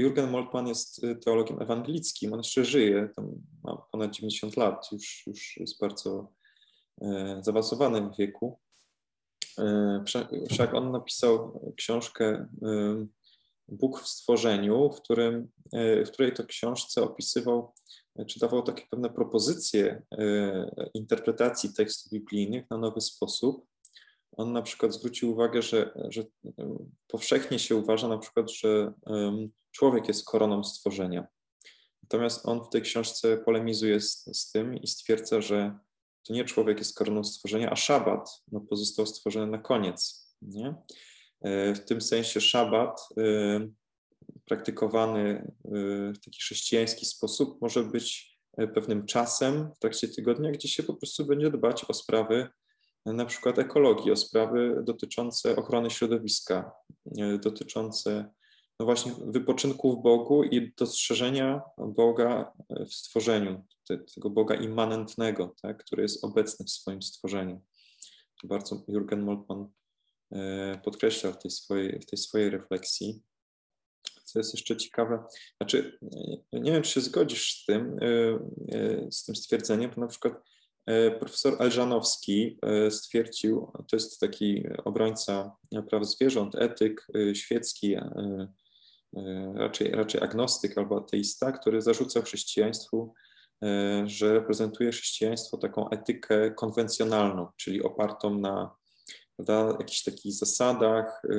Jürgen Moltmann jest teologiem ewangelickim. On jeszcze żyje, ma ponad 90 lat, już, już jest bardzo e, zaawansowany w wieku. E, wszak on napisał książkę e, Bóg w stworzeniu, w, którym, e, w której to książce opisywał, czy dawał takie pewne propozycje interpretacji tekstów biblijnych na nowy sposób. On na przykład zwrócił uwagę, że, że powszechnie się uważa na przykład, że człowiek jest koroną stworzenia. Natomiast on w tej książce polemizuje z, z tym i stwierdza, że to nie człowiek jest koroną stworzenia, a szabat no, pozostał stworzony na koniec. Nie? E, w tym sensie szabat e, praktykowany e, w taki chrześcijański sposób może być pewnym czasem w trakcie tygodnia, gdzie się po prostu będzie dbać o sprawy na przykład ekologii, o sprawy dotyczące ochrony środowiska, dotyczące no właśnie wypoczynku w Bogu i dostrzeżenia Boga w stworzeniu, tego Boga immanentnego, tak, który jest obecny w swoim stworzeniu. To bardzo Jürgen Moltmann e, podkreślał w tej swojej, w tej swojej refleksji. Co jest jeszcze ciekawe, znaczy, nie wiem, czy się zgodzisz z tym, e, e, z tym stwierdzeniem, bo na przykład profesor Elżanowski stwierdził, to jest taki obrońca praw zwierząt, etyk świecki, E, raczej, raczej agnostyk albo ateista, który zarzuca chrześcijaństwu, e, że reprezentuje chrześcijaństwo taką etykę konwencjonalną, czyli opartą na prawda, jakichś takich zasadach, e,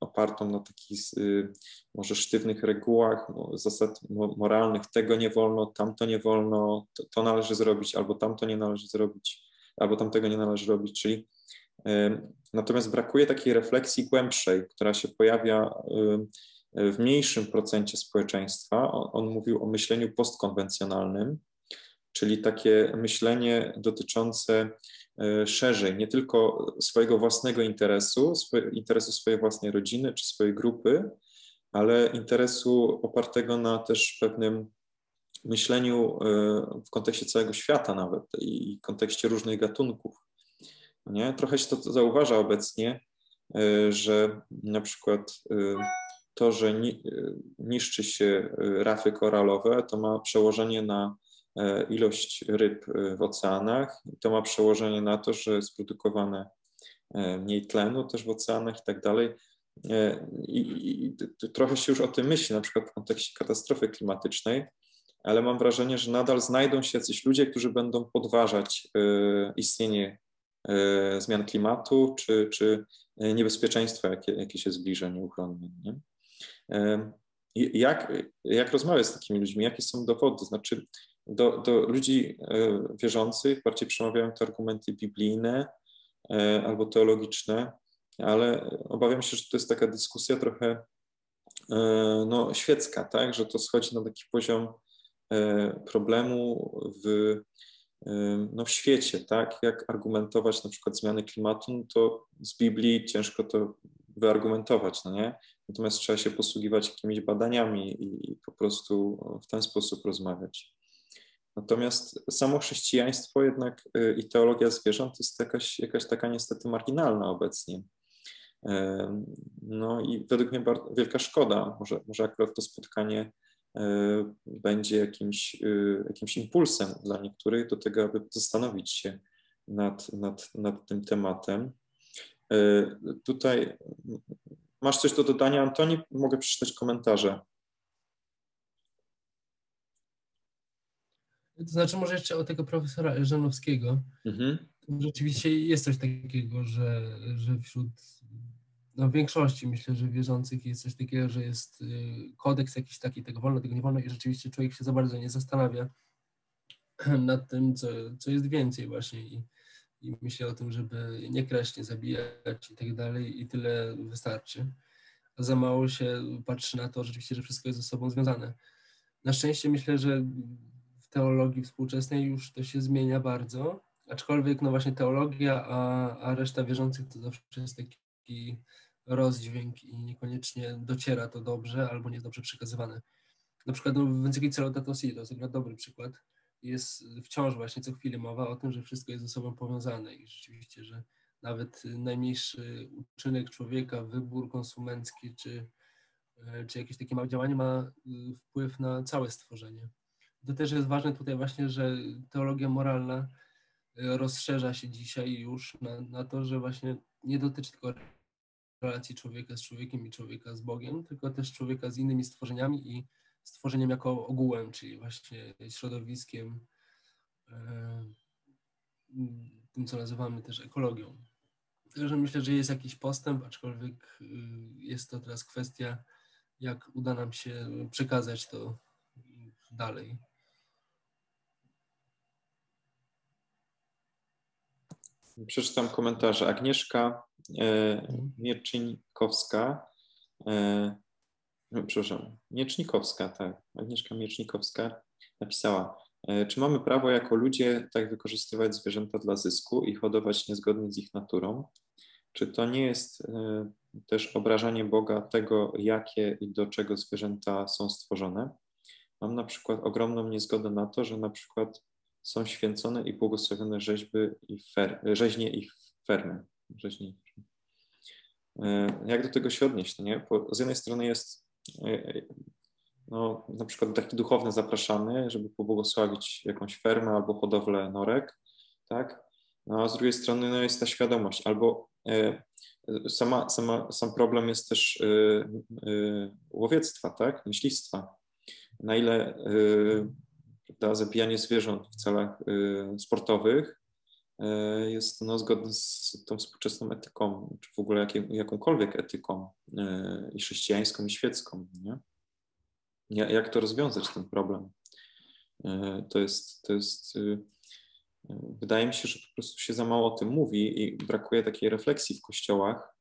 opartą na takich może sztywnych regułach, zasad moralnych, tego nie wolno, tamto nie wolno, to, to należy zrobić, albo tamto nie należy zrobić, albo tamtego nie należy robić, czyli Natomiast brakuje takiej refleksji głębszej, która się pojawia w mniejszym procencie społeczeństwa. On, on mówił o myśleniu postkonwencjonalnym, czyli takie myślenie dotyczące szerzej, nie tylko swojego własnego interesu, interesu swojej własnej rodziny czy swojej grupy, ale interesu opartego na też pewnym myśleniu e, w kontekście całego świata nawet i kontekście różnych gatunków. Nie? Trochę się to zauważa obecnie, e, że na przykład to, że niszczy się rafy koralowe, to ma przełożenie na e, ilość ryb y, w oceanach, to ma przełożenie na to, że jest produkowane e, mniej tlenu też w oceanach i tak dalej. E, I, i, trochę się już o tym myśli, na przykład w kontekście katastrofy klimatycznej, ale mam wrażenie, że nadal znajdą się jacyś ludzie, którzy będą podważać istnienie zmian klimatu czy, czy niebezpieczeństwa, jakie, jakie się zbliża nieuchronnie. Nie? Jak, jak rozmawiać z takimi ludźmi? Jakie są dowody? Znaczy, do, do ludzi wierzących bardziej przemawiają te argumenty biblijne albo teologiczne, ale obawiam się, że to jest taka dyskusja trochę no, świecka, tak? że to schodzi na taki poziom problemu w no, w świecie, tak? Jak argumentować na przykład zmiany klimatu, no to z Biblii ciężko to wyargumentować, no nie? Natomiast trzeba się posługiwać jakimiś badaniami i po prostu w ten sposób rozmawiać. Natomiast samo chrześcijaństwo jednak y, i teologia zwierząt jest jakaś, jakaś taka niestety marginalna obecnie. No i według mnie bardzo, wielka szkoda, może, może akurat to spotkanie E, będzie jakimś, e, jakimś impulsem dla niektórych do tego, aby zastanowić się nad, nad, nad tym tematem. Tutaj masz coś do dodania, Antoni? Mogę przeczytać komentarze. To znaczy, może jeszcze o tego profesora Elżanowskiego. Mhm. Rzeczywiście jest coś takiego, że, że wśród no w większości myślę, że wierzących jest coś takiego, że jest y, kodeks jakiś taki, tego wolno, tego nie wolno i rzeczywiście człowiek się za bardzo nie zastanawia nad tym, co, co jest więcej właśnie i, i myślę o tym, żeby nie kraść, nie zabijać i tak dalej i tyle wystarczy. A za mało się patrzy na to rzeczywiście, że wszystko jest ze sobą związane. Na szczęście myślę, że w teologii współczesnej już to się zmienia bardzo, aczkolwiek no właśnie teologia, a, a reszta wierzących to zawsze jest taki rozdźwięk i niekoniecznie dociera to dobrze albo nie jest dobrze przekazywane. Na przykład no, w encyklice Laudato to jest dobry przykład, jest wciąż właśnie co chwilę mowa o tym, że wszystko jest ze sobą powiązane i rzeczywiście, że nawet najmniejszy uczynek człowieka, wybór konsumencki czy, e, czy jakieś takie małe działanie ma y, wpływ na całe stworzenie. To też jest ważne tutaj właśnie, że teologia moralna e, rozszerza się dzisiaj już na, na to, że właśnie nie dotyczy tylko relacji człowieka z człowiekiem i człowieka z Bogiem, tylko też człowieka z innymi stworzeniami i stworzeniem jako ogółem, czyli właśnie środowiskiem, e, tym, co nazywamy też ekologią. Także myślę, że jest jakiś postęp, aczkolwiek y, jest to teraz kwestia, jak uda nam się przekazać to dalej. Przeczytam komentarze. Agnieszka e, Mierczyńkowska, e, przepraszam, Miecznikowska, tak, Agnieszka Miecznikowska napisała, e, czy mamy prawo jako ludzie tak wykorzystywać zwierzęta dla zysku i hodować niezgodnie z ich naturą? Czy to nie jest e, też obrażanie Boga tego, jakie i do czego zwierzęta są stworzone? Mam na przykład ogromną niezgodę na to, że na przykład są święcone i błogosławione rzeźby i fer, rzeźnie i fermy. Rzeźnie. E, jak do tego się odnieść? No nie? Bo z jednej strony jest no, na przykład taki duchowny zapraszany, żeby pobłogosławić jakąś fermę albo hodowlę norek, tak? No, a z drugiej strony no, jest ta świadomość, albo e, sama, sama, sam problem jest też łowiectwa, tak? Myślistwa. Na ile prawda, zabijanie zwierząt w celach y, sportowych y, jest no, zgodne z tą współczesną etyką, czy w ogóle jakąkolwiek etyką y, i chrześcijańską, i świecką. Nie? Jak to rozwiązać ten problem? To jest, to jest, wydaje mi się, że po prostu się za mało o tym mówi i brakuje takiej refleksji w kościołach,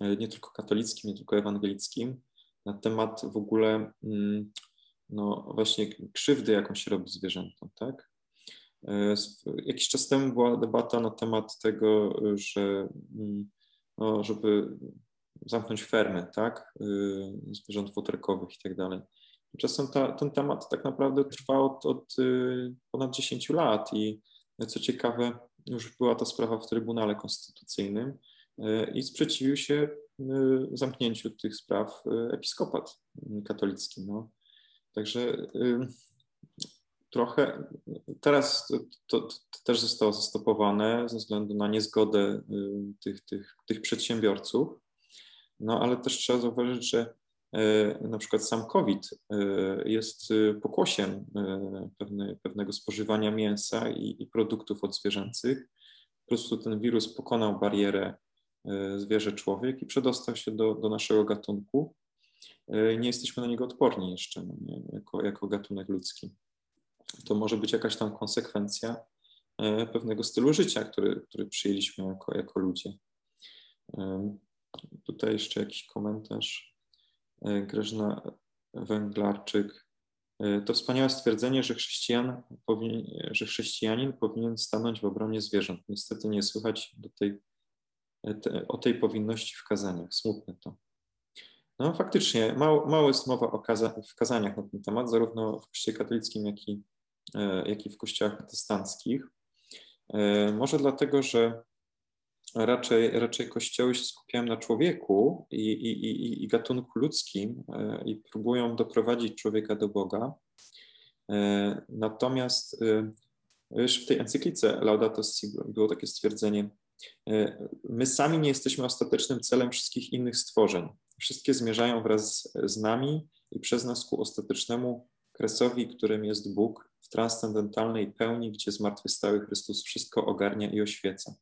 nie tylko katolickim, nie tylko ewangelickim, na temat w ogóle mm, no właśnie krzywdy, jaką się robi zwierzętom, tak? E, jakiś czas temu była debata na temat tego, że mm, no, żeby zamknąć fermy, tak, y, zwierząt futerkowych i tak dalej. Czasem ta, ten temat tak naprawdę trwa od, od ponad 10 lat i co ciekawe, już była ta sprawa w Trybunale Konstytucyjnym i sprzeciwił się zamknięciu tych spraw episkopat katolicki. No. Także trochę teraz to, to, to, też zostało zastopowane ze względu na niezgodę y, tych, tych, tych przedsiębiorców. No ale też trzeba zauważyć, że y, na przykład sam COVID jest pokłosiem pewne, pewnego spożywania mięsa i, i produktów odzwierzęcych. Po prostu ten wirus pokonał barierę zwierzę-człowiek i przedostał się do, do naszego gatunku. Nie jesteśmy na niego odporni jeszcze no nie, jako, jako gatunek ludzki. To może być jakaś tam konsekwencja pewnego stylu życia, który, który przyjęliśmy jako, jako ludzie. Tutaj jeszcze jakiś komentarz. Grażyna Węglarczyk. To wspaniałe stwierdzenie, że, chrześcijan powinien, że chrześcijanin powinien stanąć w obronie zwierząt. Niestety nie słychać do tej, te, o tej powinności w kazaniach. Smutne to. No faktycznie, mało, mało jest mowa o kaza, w kazaniach na ten temat, zarówno w kościele katolickim, jak i, jak i w kościołach protestanckich. Może dlatego, że raczej, raczej kościoły się skupiają na człowieku i, i, i, i gatunku ludzkim e, i próbują doprowadzić człowieka do Boga. E, natomiast e, już w tej encyklice Laudato Si było takie stwierdzenie, my sami nie jesteśmy ostatecznym celem wszystkich innych stworzeń. Wszystkie zmierzają wraz z nami i przez nas ku ostatecznemu kresowi, którym jest Bóg w transcendentalnej pełni, gdzie zmartwychwstały Chrystus wszystko ogarnia i oświeca.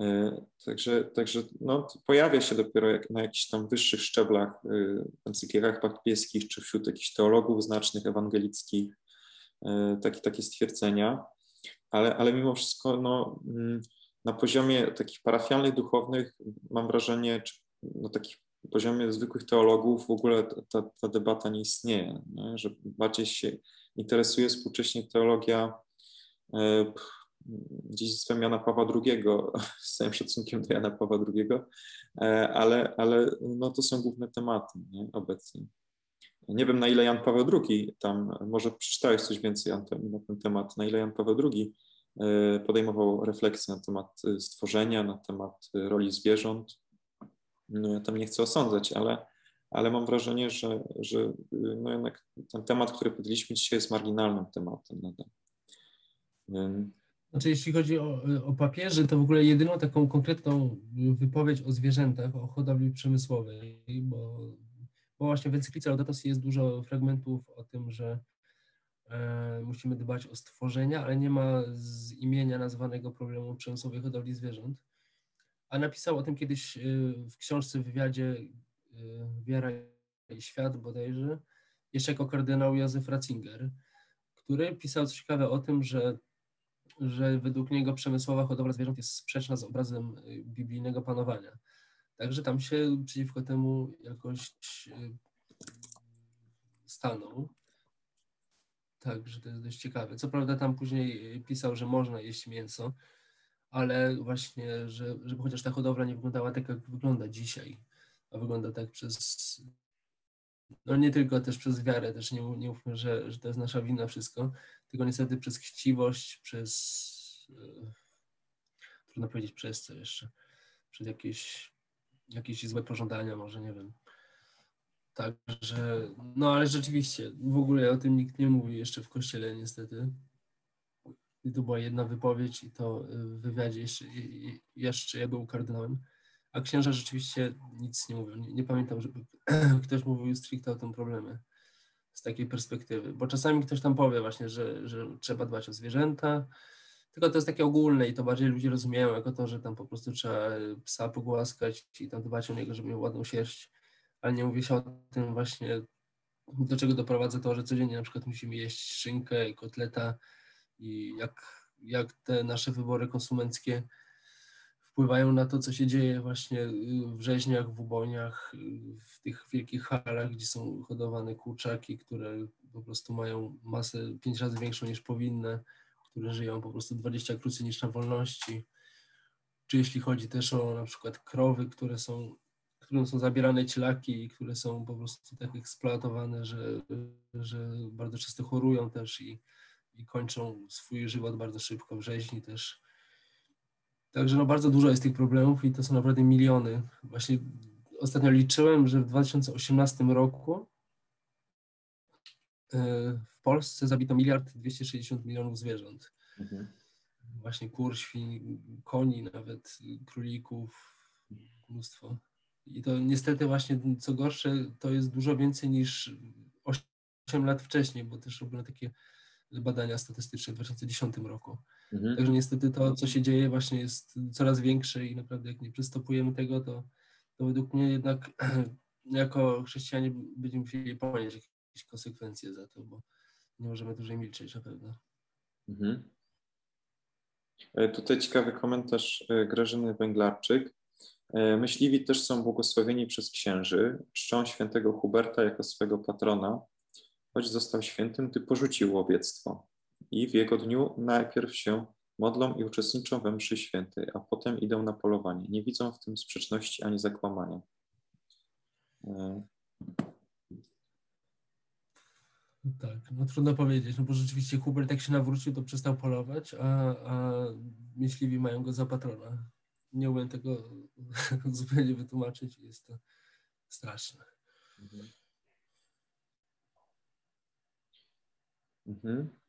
E, także, także no, pojawia się dopiero jak, na jakichś tam wyższych szczeblach, e, w encyklikach papieskich, czy wśród jakichś teologów znacznych, ewangelickich, e, takie, takie stwierdzenia, ale, ale mimo wszystko no, mm, na poziomie takich parafialnych, duchownych mam wrażenie, czy na takich poziomie zwykłych teologów w ogóle ta, ta debata nie istnieje, nie? że bardziej się interesuje współcześnie teologia dziedzictwem Jana Pawła II, z całym szacunkiem do Jana Pawła II, e, ale, ale no to są główne tematy nie, obecnie. Nie wiem, na ile Jan Paweł II, tam może przeczytałeś coś więcej na ten, temat, na ile Jan Paweł II e, podejmował refleksję na temat e, stworzenia, na temat roli zwierząt. No ja tam nie chcę osądzać, ale, ale mam wrażenie, że, że no jednak ten temat, który podjęliśmy dzisiaj jest marginalnym tematem. Znaczy, jeśli chodzi o, o papieży, to w ogóle jedyną taką konkretną wypowiedź o zwierzętach, o hodowli przemysłowej, bo, bo właśnie w encyklice Laudato Si jest dużo fragmentów o tym, że e, musimy dbać o stworzenia, ale nie ma z imienia nazwanego problemu przemysłowej hodowli zwierząt. A napisał o tym kiedyś w książce w wywiadzie Wiara i Świat bodajże, jeszcze jako kardynał Józef Ratzinger, który pisał coś ciekawe o tym, że że według niego przemysłowa hodowla zwierząt jest sprzeczna z obrazem y, biblijnego panowania. Także tam się przeciwko temu jakoś y, stanął. Także to jest dość ciekawe. Co prawda tam później y, pisał, że można jeść mięso, ale właśnie, że, żeby chociaż ta hodowla nie wyglądała tak, jak wygląda dzisiaj, a wygląda tak przez, no nie tylko też przez wiarę, też nie, nie mówmy, że, że to jest nasza wina wszystko, tylko niestety przez chciwość, przez e, trudno powiedzieć przez co jeszcze, przez jakieś, jakieś złe pożądania może, nie wiem. Także, no ale rzeczywiście, w ogóle o tym nikt nie mówi jeszcze w kościele niestety. I to była jedna wypowiedź i to w wywiadzie jeszcze, jeszcze ja był kardynałem. A księża rzeczywiście nic nie mówią. Nie, nie pamiętam, żeby ktoś mówił stricte o tym problemie z takiej perspektywy, bo czasami ktoś tam powie właśnie, że, że trzeba dbać o zwierzęta, tylko to jest takie ogólne i to bardziej ludzie rozumieją jako to, że tam po prostu trzeba psa pogłaskać i tam dbać o niego, żeby miał ładną sierść, ale nie mówi się o tym właśnie, do czego doprowadza to, że codziennie na przykład musimy jeść szynkę, kotleta i jak, jak te nasze wybory konsumenckie wpływają na to, co się dzieje właśnie w rzeźniach, w ubojniach, w tych wielkich halach, gdzie są hodowane kurczaki, które po prostu mają masę pięć razy większą niż powinny, które żyją po prostu 20 krócej niż na wolności. Czy jeśli chodzi też o na przykład krowy, które są, którym są zabierane cielaki i które są po prostu tak eksploatowane, że, że bardzo często chorują też i, i kończą swój żywot bardzo szybko w rzeźni też Także no bardzo dużo jest tych problemów i to są naprawdę miliony. Właśnie ostatnio liczyłem, że w 2018 roku e, w Polsce zabito miliard 260 milionów zwierząt. Mhm. Właśnie kur, świń, koni, nawet królików, mnóstwo. I to niestety właśnie, co gorsze, to jest dużo więcej niż 8 lat wcześniej, bo też robiono takie badania statystyczne w 2010 roku. Mhm. Także niestety to, co się dzieje, właśnie jest coraz większe i naprawdę jak nie przystopujemy tego, to, to według mnie jednak jako chrześcijanie będziemy musieli ponieść jakieś konsekwencje za to, bo nie możemy dłużej milczeć na pewno. Mhm. E, Tutaj ciekawy komentarz e, Grażyny Węglarczyk. E, Myśliwi też są błogosławieni przez księży, czczą świętego Huberta jako swego patrona, choć został świętym, ty porzucił łowiectwo. I w jego dniu najpierw się modlą i uczestniczą we mszy świętej, a potem idą na polowanie. Nie widzą w tym sprzeczności ani zakłamania. E, Tak, no trudno powiedzieć, no bo rzeczywiście Hubert jak się nawrócił, to przestał polować, a, a myśliwi mają go za patrona. Nie umiem tego zupełnie wytłumaczyć, jest to straszne. Mhm.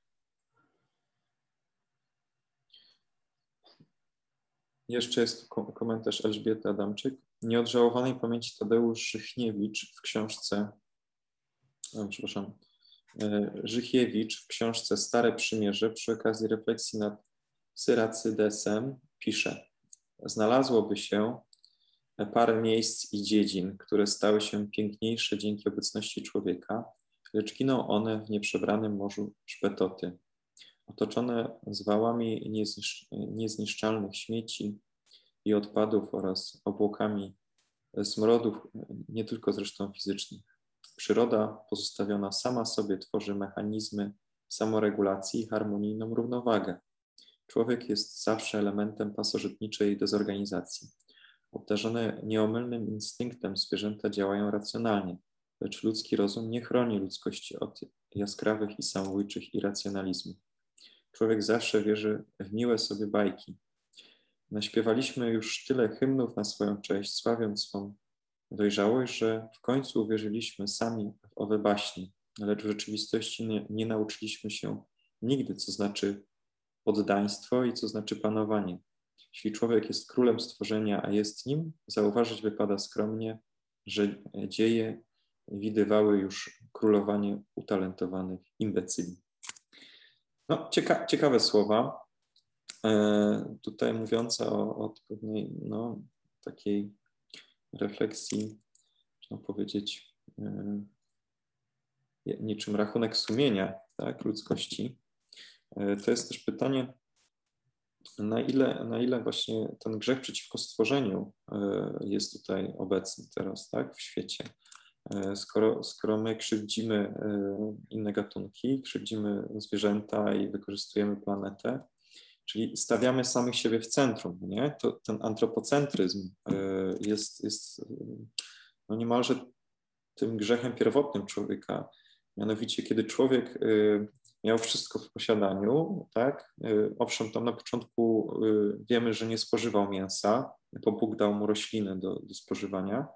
Jeszcze jest komentarz Elżbiety Adamczyk. Nieodżałowanej pamięci Tadeusz Żychniewicz w książce, o, przepraszam, e, Żychiewicz w książce Stare Przymierze przy okazji refleksji nad Syracydesem pisze Znalazłoby się parę miejsc i dziedzin, które stały się piękniejsze dzięki obecności człowieka, lecz giną one w nieprzebranym morzu szpetoty. Otoczone zwałami nieznisz- niezniszczalnych śmieci i odpadów oraz obłokami smrodów, nie tylko zresztą fizycznych. Przyroda pozostawiona sama sobie tworzy mechanizmy samoregulacji i harmonijną równowagę. Człowiek jest zawsze elementem pasożytniczej dezorganizacji. Obdarzone nieomylnym instynktem zwierzęta działają racjonalnie, lecz ludzki rozum nie chroni ludzkości od jaskrawych i samobójczych irracjonalizmów. Człowiek zawsze wierzy w miłe sobie bajki. Naśpiewaliśmy już tyle hymnów na swoją cześć, sławiąc swą dojrzałość, że w końcu uwierzyliśmy sami w owe baśnie, lecz w rzeczywistości nie, nie nauczyliśmy się nigdy, co znaczy poddaństwo i co znaczy panowanie. Jeśli człowiek jest królem stworzenia, a jest nim, zauważyć wypada skromnie, że dzieje widywały już królowanie utalentowanych imbecyli. No, cieka ciekawe słowa, e, tutaj mówiące o, o pewnej no, takiej refleksji, można powiedzieć, e, niczym rachunek sumienia tak, ludzkości. E, to jest też pytanie, na ile, na ile właśnie ten grzech przeciwko stworzeniu e, jest tutaj obecny teraz, tak, w świecie. E, Skoro, skoro my krzywdzimy e, inne gatunki, krzywdzimy zwierzęta i wykorzystujemy planetę, czyli stawiamy samych siebie w centrum, nie? To ten antropocentryzm e, jest, jest no niemalże tym grzechem pierwotnym człowieka. Mianowicie, kiedy człowiek miał wszystko w posiadaniu, tak? Owszem, tam na początku wiemy, że nie spożywał mięsa, bo Bóg dał mu rośliny do, do spożywania.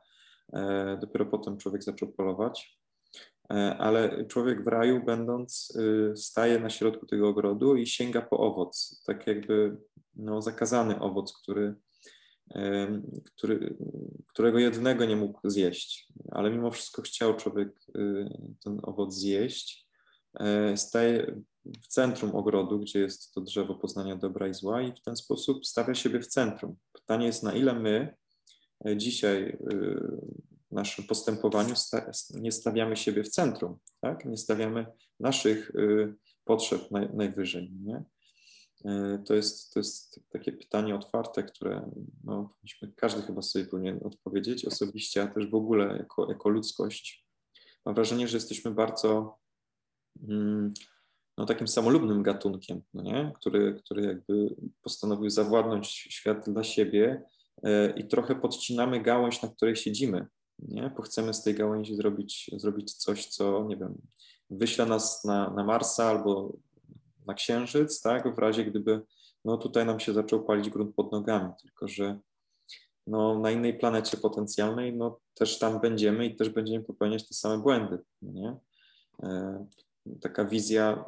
Dopiero potem człowiek zaczął polować. Ale człowiek w raju, będąc, staje na środku tego ogrodu i sięga po owoc, tak jakby no, zakazany owoc, który, który, którego jednego nie mógł zjeść. Ale mimo wszystko chciał człowiek ten owoc zjeść staje w centrum ogrodu, gdzie jest to drzewo poznania dobra i zła, i w ten sposób stawia siebie w centrum. Pytanie jest, na ile my dzisiaj w naszym postępowaniu nie stawiamy siebie w centrum, tak? nie stawiamy naszych potrzeb naj, najwyżej. Nie? To, jest, to jest takie pytanie otwarte, które no, każdy chyba sobie powinien odpowiedzieć osobiście, a też w ogóle jako, jako ludzkość. Mam wrażenie, że jesteśmy bardzo no, takim samolubnym gatunkiem, no nie? Który, który jakby postanowił zawładnąć świat dla siebie i trochę podcinamy gałąź, na której siedzimy, nie? bo chcemy z tej gałęzi zrobić, zrobić coś, co, nie wiem, wyśle nas na, na Marsa albo na Księżyc, tak, w razie gdyby no, tutaj nam się zaczął palić grunt pod nogami, tylko że no, na innej planecie potencjalnej, no też tam będziemy i też będziemy popełniać te same błędy, nie? taka wizja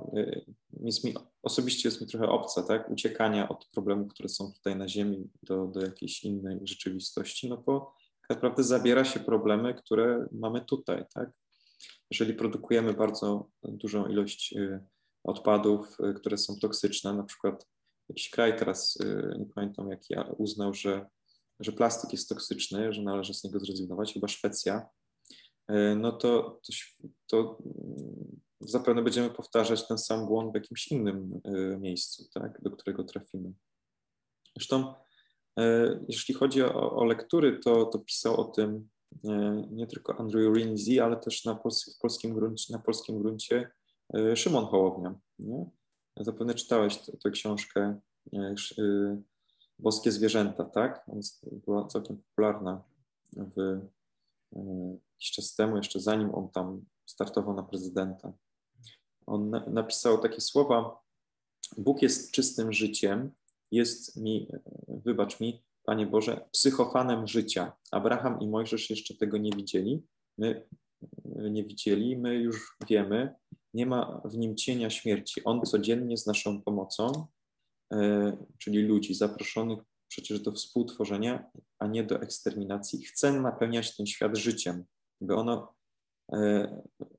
jest mi, osobiście jest mi trochę obca, tak? Uciekania od problemów, które są tutaj na Ziemi do, do jakiejś innej rzeczywistości, no bo tak naprawdę zabiera się problemy, które mamy tutaj, tak? Jeżeli produkujemy bardzo dużą ilość odpadów, które są toksyczne, na przykład jakiś kraj teraz, nie pamiętam jaki, uznał, że, że plastik jest toksyczny, że należy z niego zrezygnować, chyba Szwecja, no to, to, to zapewne będziemy powtarzać ten sam błąd w jakimś innym miejscu, tak, do którego trafimy. Zresztą, jeśli chodzi o, o lektury, to, to pisał o tym nie tylko Andrew Rinzi, ale też na, pols polskim gruncie, na polskim gruncie Szymon Hołownia. Nie? Zapewne czytałeś tę książkę Boskie Zwierzęta, tak? Była całkiem popularna w, jakiś czas temu, jeszcze zanim on tam startował na prezydenta. On na, napisał takie słowa: Bóg jest czystym życiem, jest mi, wybacz mi, Panie Boże, psychofanem życia. Abraham i Mojżesz jeszcze tego nie widzieli. My nie widzieli, my już wiemy. Nie ma w nim cienia śmierci. On codziennie z naszą pomocą, e, czyli ludzi zaproszonych przecież do współtworzenia, a nie do eksterminacji, chce napełniać ten świat życiem, by ono e,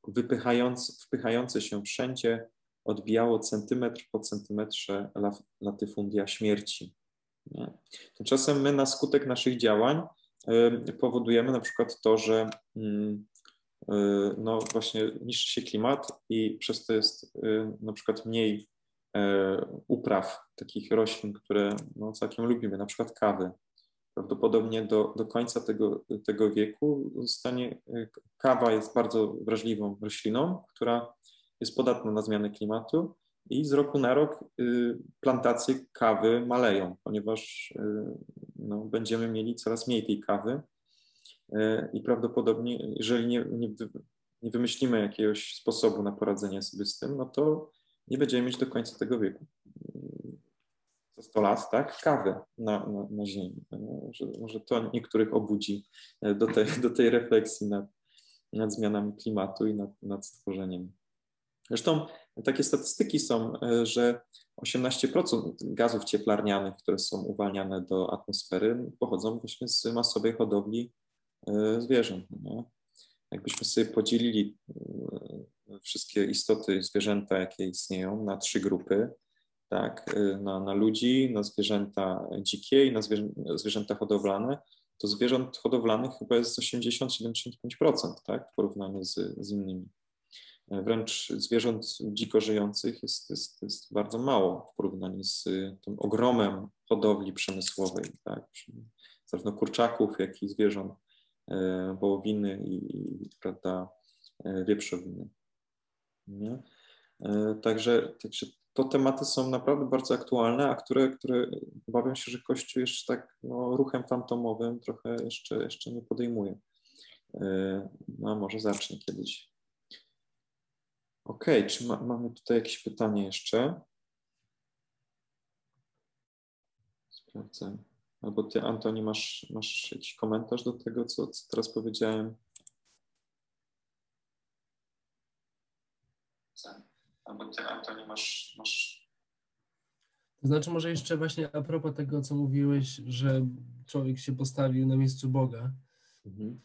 wypychając, wpychające się wszędzie odbijało centymetr po centymetrze latyfundia śmierci. Tymczasem my na skutek naszych działań y, powodujemy na przykład to, że mm, y, no właśnie niszczy się klimat i przez to jest na przykład mniej upraw takich roślin, które no, całkiem lubimy, na przykład kawy. Prawdopodobnie do, do końca tego, tego wieku zostanie, kawa jest bardzo wrażliwą rośliną, która jest podatna na zmiany klimatu i z roku na rok y, plantacje kawy maleją, ponieważ y, no, będziemy mieli coraz mniej tej kawy. Y, i prawdopodobnie, jeżeli nie, nie, nie wymyślimy jakiegoś sposobu na poradzenie sobie z tym, no to nie będziemy mieć do końca tego wieku za 100 lat, tak, kawy na, na, na ziemi. Może, może to niektórych obudzi do tej, do tej refleksji nad, nad zmianami klimatu i nad, nad stworzeniem Zresztą takie statystyki są, e, że 18% gazów cieplarnianych, które są uwalniane do atmosfery, pochodzą właśnie z masowej hodowli e, zwierząt. Nie? Jakbyśmy sobie podzielili e, wszystkie istoty zwierzęta, jakie istnieją, na trzy grupy, tak, na, na ludzi, na zwierzęta dzikie i na zwierzęta hodowlane, to zwierząt hodowlanych chyba jest 80-75%, tak, w porównaniu z, z innymi. Wręcz zwierząt dziko żyjących jest, jest, jest bardzo mało w porównaniu z tym ogromem hodowli przemysłowej, tak? zarówno kurczaków, jak i zwierząt e, wołowiny i, i prawda, e, wieprzowiny. Nie? E, także, także to tematy są naprawdę bardzo aktualne, a które, które obawiam się, że Kościół jeszcze tak no, ruchem fantomowym trochę jeszcze, jeszcze nie podejmuje. No może zacznie kiedyś. OK, czy ma, mamy tutaj jakieś pytanie jeszcze? Sprawdzę. Albo ty, Antoni, masz, masz jakiś komentarz do tego, co, co teraz powiedziałem? Albo ty, Antoni, masz, masz to znaczy, może jeszcze właśnie a propos tego, co mówiłeś, że człowiek się postawił na miejscu Boga. Mhm.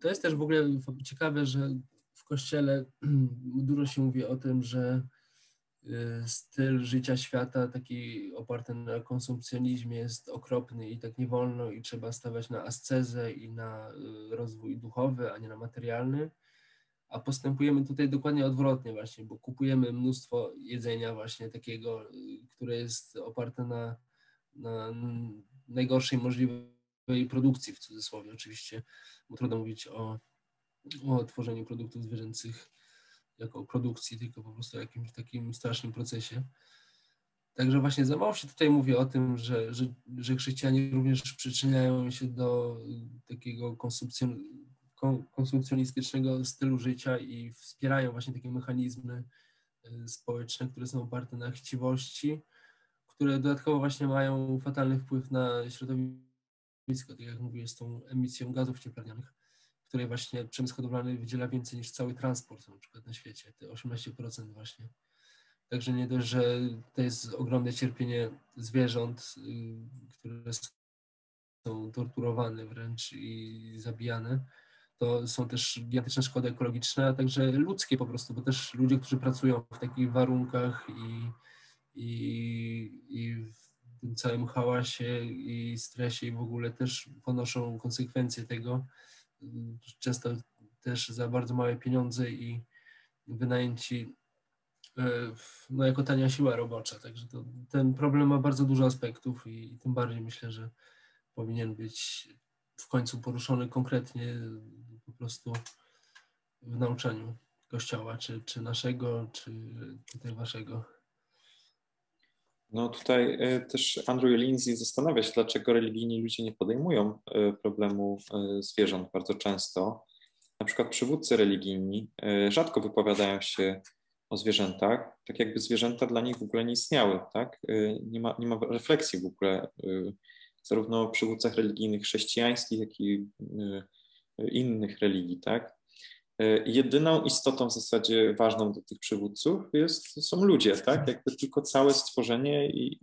To jest też w ogóle ciekawe, że w kościele dużo się mówi o tym, że y, styl życia świata taki oparty na konsumpcjonizmie jest okropny i tak nie wolno i trzeba stawiać na ascezę i na y, rozwój duchowy, a nie na materialny. A postępujemy tutaj dokładnie odwrotnie właśnie, bo kupujemy mnóstwo jedzenia właśnie takiego, y, które jest oparte na, na najgorszej możliwej produkcji w cudzysłowie oczywiście, bo trudno mówić o o tworzeniu produktów zwierzęcych jako produkcji, tylko po prostu o jakimś takim strasznym procesie. Także właśnie za mało się tutaj mówi o tym, że, że, że chrześcijanie również przyczyniają się do takiego konsumpcjon, konsumpcjonistycznego stylu życia i wspierają właśnie takie mechanizmy e, społeczne, które są oparte na chciwości, które dodatkowo właśnie mają fatalny wpływ na środowisko, tak jak mówię, z tą emisją gazów cieplarnianych której właśnie przemysł hodowlany wydziela więcej niż cały transport na przykład na świecie, te 18% właśnie. Także nie dość, że to jest ogromne cierpienie zwierząt, y, które są torturowane wręcz i zabijane, to są też gigantyczne szkody ekologiczne, a także ludzkie po prostu, bo też ludzie, którzy pracują w takich warunkach i, i, i w tym całym hałasie i stresie i w ogóle też ponoszą konsekwencje tego, często też za bardzo małe pieniądze i, wynajęci no, jako tania siła robocza. Także to, ten problem ma bardzo dużo aspektów i, i tym bardziej myślę, że powinien być w końcu poruszony konkretnie prostu w nauczaniu Kościoła, czy, czy naszego, czy tutaj waszego. No tutaj e, też Andrew Lindsay zastanawia się, dlaczego religijni ludzie nie podejmują e, problemu e, zwierząt bardzo często. Na przykład przywódcy religijni rzadko wypowiadają się o zwierzętach, tak jakby zwierzęta dla nich w ogóle nie istniały, tak? Nie ma, nie ma refleksji w ogóle zarówno o przywódcach religijnych chrześcijańskich, jak i innych religii, tak? E, jedyną istotą w zasadzie ważną do tych przywódców jest, są ludzie, tak? Jakby tylko całe stworzenie i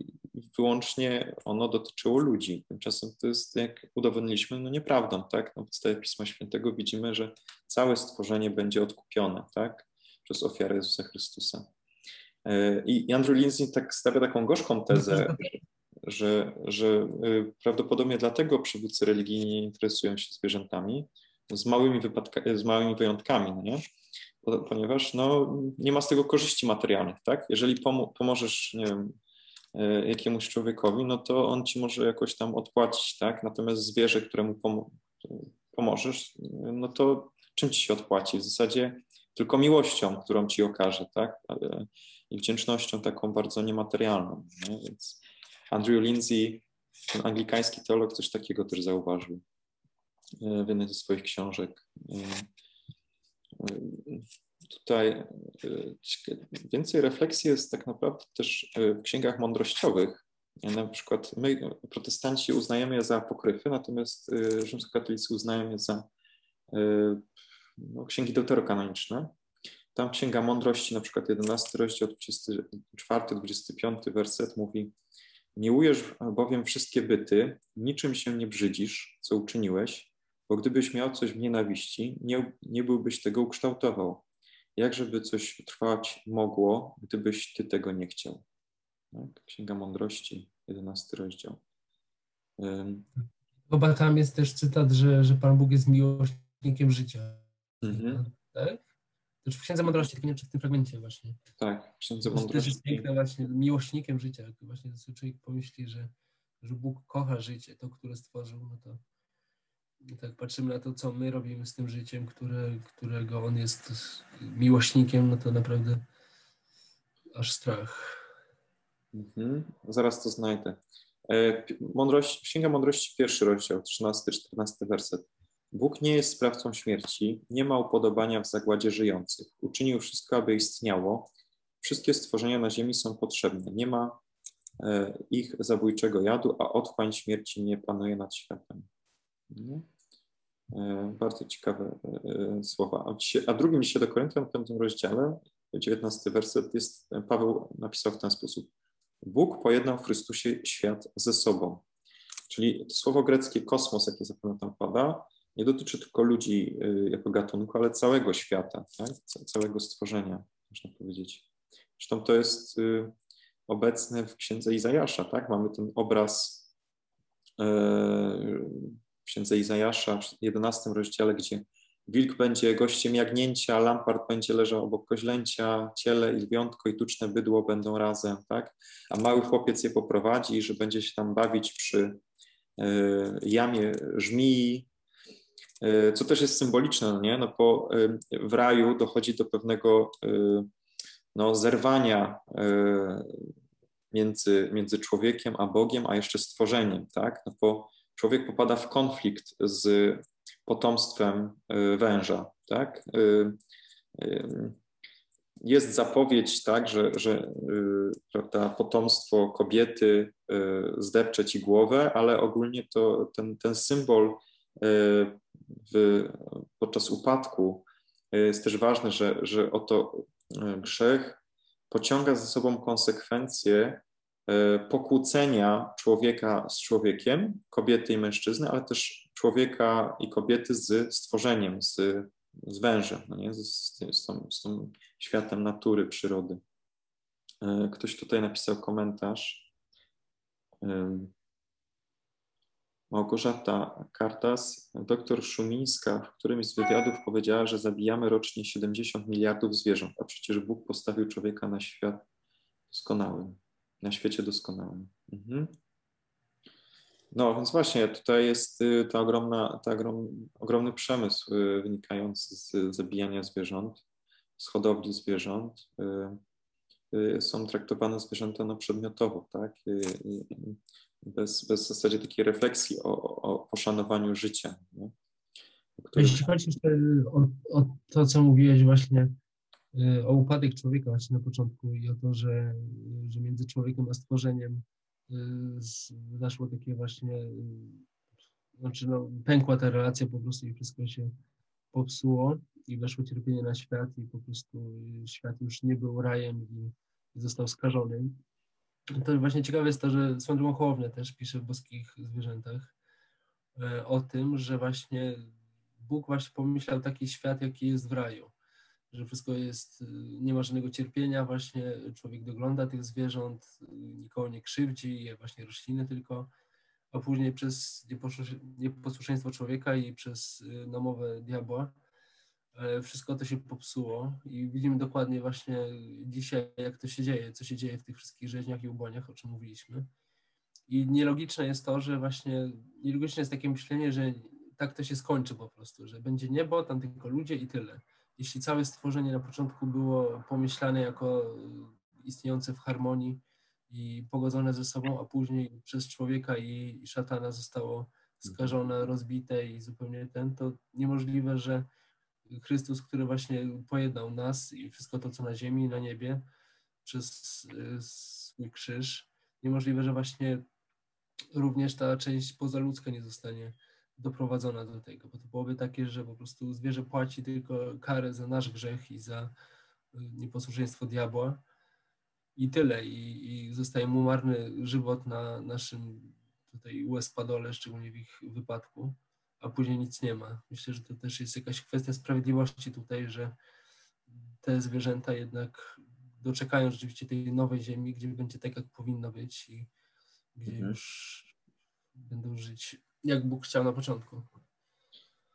wyłącznie ono dotyczyło ludzi. Tymczasem to jest, jak udowodniliśmy, no nieprawdą, tak? Na podstawie Pisma Świętego widzimy, że całe stworzenie będzie odkupione, tak? Przez ofiarę Jezusa Chrystusa. E, I Andrew Lindsay tak stawia taką gorzką tezę, że, że y, prawdopodobnie dlatego przywódcy religijni interesują się zwierzętami, z małymi, wypadkami, z małymi wyjątkami, no nie? ponieważ no, nie ma z tego korzyści materialnych, tak? Jeżeli pom pomożesz, nie wiem, e, jakiemuś człowiekowi, no to on ci może jakoś tam odpłacić, tak? Natomiast zwierzę, któremu pom pomożesz, no to czym ci się odpłaci? W zasadzie tylko miłością, którą ci okaże, tak? I wdzięcznością taką bardzo niematerialną. Nie? Więc Andrew Lindsay, ten anglikański teolog, coś takiego też zauważył. E, w jednej ze swoich książek. E, e, tutaj więcej refleksji jest tak naprawdę też w księgach mądrościowych. Na przykład my, protestanci, uznajemy je za apokryfy, natomiast rzymskokatolicy uznają je za no, księgi deuterokanoniczne. Tam Księga Mądrości, na przykład 11 rozdział, 24-25 werset mówi Miłujesz bowiem wszystkie byty, niczym się nie brzydzisz, co uczyniłeś, bo gdybyś miał coś w nienawiści, nie, nie byłbyś tego ukształtował. Jak żeby coś trwać mogło, gdybyś ty tego nie chciał? Tak? Księga Mądrości, 11 rozdział. Chyba tam jest też cytat, że, że Pan Bóg jest miłośnikiem życia. Mhm. Tak? To w Księdze Mądrości, tylko nie czy w tym fragmencie właśnie. Tak, w Księdze Mądrości. To też jest piękne właśnie, miłośnikiem życia. Właśnie człowiek pomyśli, że, że Bóg kocha życie, to, które stworzył, no to tak patrzymy na to, co my robimy z tym życiem, które, którego on jest miłośnikiem, no to naprawdę aż strach. Mhm. Zaraz to znajdę. E, mądrość, Księga Mądrości, pierwszy rozdział, 13-14 werset. Bóg nie jest sprawcą śmierci, nie ma upodobania w zagładzie żyjących. Uczynił wszystko, aby istniało. Wszystkie stworzenia na ziemi są potrzebne. Nie ma e, ich zabójczego jadu, a otchłań śmierci nie panuje nad światem. No. E, bardzo ciekawe e, słowa. A drugim dzisiaj do Koryntian w piątym rozdziale, 19 werset, jest, Paweł napisał w ten sposób. Bóg pojednał w Chrystusie świat ze sobą. Czyli to słowo greckie kosmos, jakie zapewne tam pada, nie dotyczy tylko ludzi e, jako gatunku, ale całego świata, tak? całego stworzenia, można powiedzieć. Zresztą to jest obecne w księdze Izajasza, tak? Mamy ten obraz księdze Izajasza w 11 rozdziale, gdzie wilk będzie gościem jagnięcia, lampart będzie leżał obok koźlęcia, ciele i lwiątko i tuczne bydło będą razem, tak? A mały chłopiec je poprowadzi, że będzie się tam bawić przy y, jamie żmii, y, co też jest symboliczne, no nie? No bo y, w raju dochodzi do pewnego no, zerwania między, między człowiekiem a Bogiem, a jeszcze stworzeniem, tak? No bo człowiek popada w konflikt z potomstwem y, węża, tak? Y, y, jest zapowiedź, tak, że, że prawda, potomstwo kobiety zdepcze ci głowę, ale ogólnie to ten, ten symbol w, podczas upadku jest też ważny, że, że oto grzech pociąga za sobą konsekwencje pokłócenia człowieka z człowiekiem, kobiety i mężczyzny, ale też człowieka i kobiety z stworzeniem, z, z wężem, no nie? Z, z, tą, z tą światem natury, przyrody. E, ktoś tutaj napisał komentarz. Małgorzata Kartas, doktor Szumińska w którymś z wywiadów powiedziała, że zabijamy rocznie 70 miliardów zwierząt, a przecież Bóg postawił człowieka na świat doskonałym, na świecie doskonałym. Mhm. No więc właśnie tutaj jest y, ta ogromna, ta ogrom, ogromny przemysł y, wynikający z zabijania zwierząt, z hodowli zwierząt. Y, są traktowane zwierzęta no, przedmiotowo, tak? Bez, bez w zasadzie takiej refleksji o, o poszanowaniu życia. Nie? Jeśli chodzi jeszcze o, o to, co mówiłeś właśnie o upadek człowieka właśnie na początku i o to, że, że między człowiekiem a stworzeniem zaszło takie właśnie, znaczy no, pękła ta relacja po prostu i wszystko się popsuło i weszło cierpienie na świat i po prostu świat już nie był rajem i został skażony. To właśnie ciekawe jest to, że Słędrym Hołownia też pisze w Boskich Zwierzętach e, o tym, że właśnie Bóg właśnie pomyślał taki świat, jaki jest w raju że wszystko jest, y, nie ma żadnego cierpienia, właśnie człowiek dogląda tych zwierząt, y, nikogo nie krzywdzi, je właśnie rośliny tylko, a później przez nieposłuszeństwo człowieka i przez y, namowę diabła e, wszystko to się popsuło i widzimy dokładnie właśnie dzisiaj, jak to się dzieje, co się dzieje w tych wszystkich rzeźniach i ubłaniach, o czym mówiliśmy. I nielogiczne jest to, że właśnie, nielogiczne jest takie myślenie, że tak to się skończy po prostu, że będzie niebo, tam tylko ludzie i tyle jeśli całe stworzenie na początku było pomyślane jako istniejące w harmonii i pogodzone ze sobą, a później przez człowieka i, szatana zostało skażone, rozbite i zupełnie ten, to niemożliwe, że Chrystus, który właśnie pojednał nas i wszystko to, co na ziemi i na niebie przez y, swój krzyż, niemożliwe, że właśnie również ta część pozaludzka nie zostanie doprowadzona do tego, bo to byłoby takie, że po prostu zwierzę płaci tylko karę za nasz grzech i za y, nieposłuszeństwo diabła i tyle. I, i zostaje mu marny żywot na naszym tutaj US-padole, szczególnie w ich wypadku, a później nic nie ma. Myślę, że to też jest jakaś kwestia sprawiedliwości tutaj, że te zwierzęta jednak doczekają rzeczywiście tej nowej ziemi, gdzie będzie tak, jak powinno być i gdzie mhm. już będą żyć jak Bóg chciał na początku.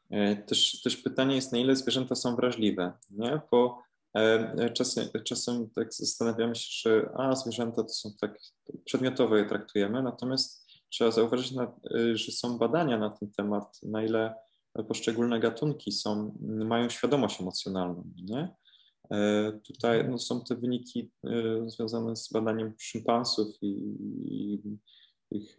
E, też, też pytanie jest, na ile zwierzęta są wrażliwe, nie? Bo e, czasem, czasem tak zastanawiamy się, że a, zwierzęta to są tak przedmiotowo je traktujemy, natomiast trzeba zauważyć, na, e, że są badania na ten temat, na ile poszczególne gatunki są, mają świadomość emocjonalną, nie? Tutaj no, są te wyniki związane z badaniem szympansów i, i ich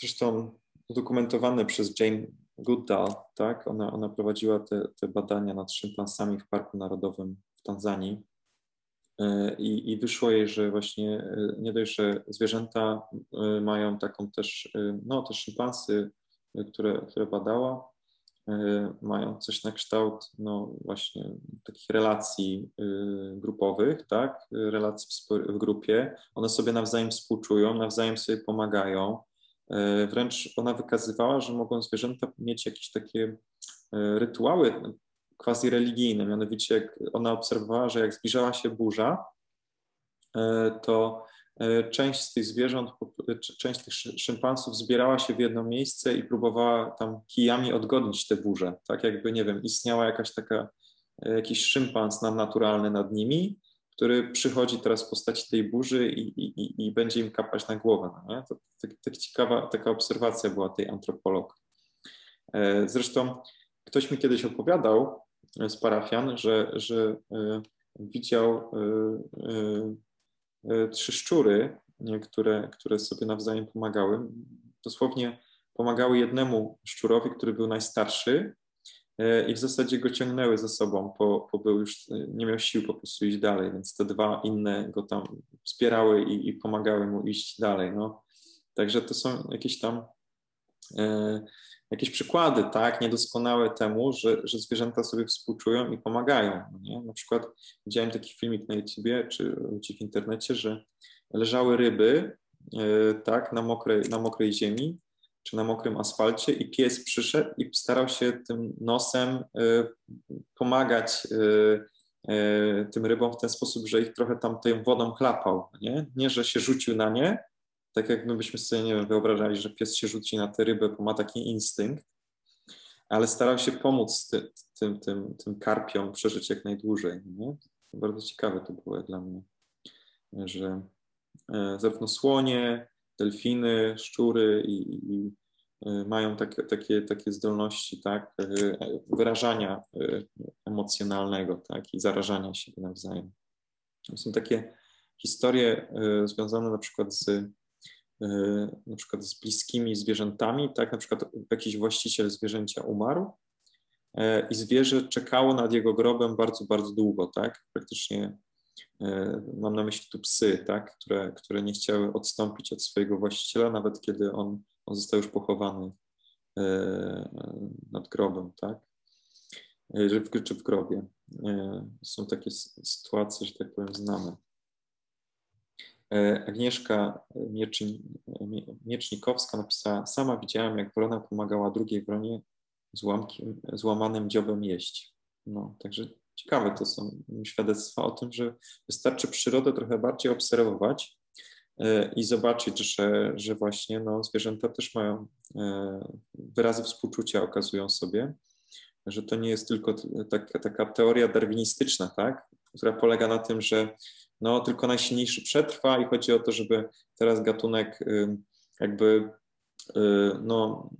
zresztą udokumentowane przez Jane Goodall, tak? Ona, ona prowadziła te, te badania nad szympansami w Parku Narodowym w Tanzanii. Y, I, I wyszło jej, że właśnie y, nie dość, że zwierzęta mają taką też, no te szympansy, które, które badała, mają coś na kształt no właśnie takich relacji e, grupowych, tak, relacji w grupie. One sobie nawzajem współczują, nawzajem sobie pomagają. E, wręcz ona wykazywała, że mogą zwierzęta mieć jakieś takie rytuały quasi religijne. Mianowicie, ona obserwowała, że jak zbliżała się burza, to część z tych zwierząt, e, część tych szympansów zbierała się w jedno miejsce i próbowała tam kijami odgodnić te burze. Tak jakby, nie wiem, istniała jakaś taka, e, jakiś szympans nadnaturalny nad nimi, który przychodzi teraz w postaci tej burzy i, i, i będzie im kapać na głowę. No? To, to, to ciekawa taka obserwacja była tej antropolog. Zresztą ktoś mi kiedyś opowiadał z parafian, że, że widział E, trzy szczury, które, które sobie nawzajem pomagały. Dosłownie pomagały jednemu szczurowi, który był najstarszy e, i w zasadzie go ciągnęły ze sobą, bo, bo był już, nie miał sił po prostu iść dalej, więc te dwa inne go tam wspierały i, i pomagały mu iść dalej. No. Także to są jakieś tam e, jakieś przykłady, tak, niedoskonałe temu, że, że zwierzęta sobie współczują i pomagają. No nie? Na przykład widziałem taki filmik na YouTubie czy gdzieś w internecie, że leżały ryby, e, tak, na mokrej, na mokrej ziemi czy na mokrym asfalcie i pies przyszedł i starał się tym nosem e, pomagać e, tym rybom w ten sposób, że ich trochę tam tą wodą chlapał, nie? Nie, że się rzucił na nie, tak jak my byśmy sobie, nie wiem, wyobrażali, że pies się rzuci na tę rybę, bo ma taki instynkt, ale starał się pomóc ty, tym, tym, tym karpiom przeżyć jak najdłużej. Nie? Bardzo ciekawe to było dla mnie, że e, zarówno słonie, delfiny, szczury i, i e, mają takie, takie, takie zdolności tak, e, wyrażania emocjonalnego tak, i zarażania się nawzajem. Są takie historie związane na przykład z na przykład z bliskimi zwierzętami, tak, na przykład jakiś właściciel zwierzęcia umarł i zwierzę czekało nad jego grobem bardzo, bardzo długo, tak, praktycznie E, mam na myśli tu psy, tak, które, które nie chciały odstąpić od swojego właściciela, nawet kiedy on, on został już pochowany e, nad grobem, tak, e, czy w grobie. Są takie sytuacje, że tak powiem, znane. Agnieszka Miecznikowska napisała, sama widziałam, jak wrona pomagała drugiej wronie złamanym dziobem jeść. No, także ciekawe to są świadectwa o tym, że wystarczy przyrodę trochę bardziej obserwować e, i zobaczyć, że, że właśnie no, zwierzęta też mają e, wyrazy współczucia, okazują sobie, że to nie jest tylko taka, taka teoria darwinistyczna, tak, która polega na tym, że no, tylko najsilniejszy przetrwa i chodzi o to, żeby teraz gatunek jakby no,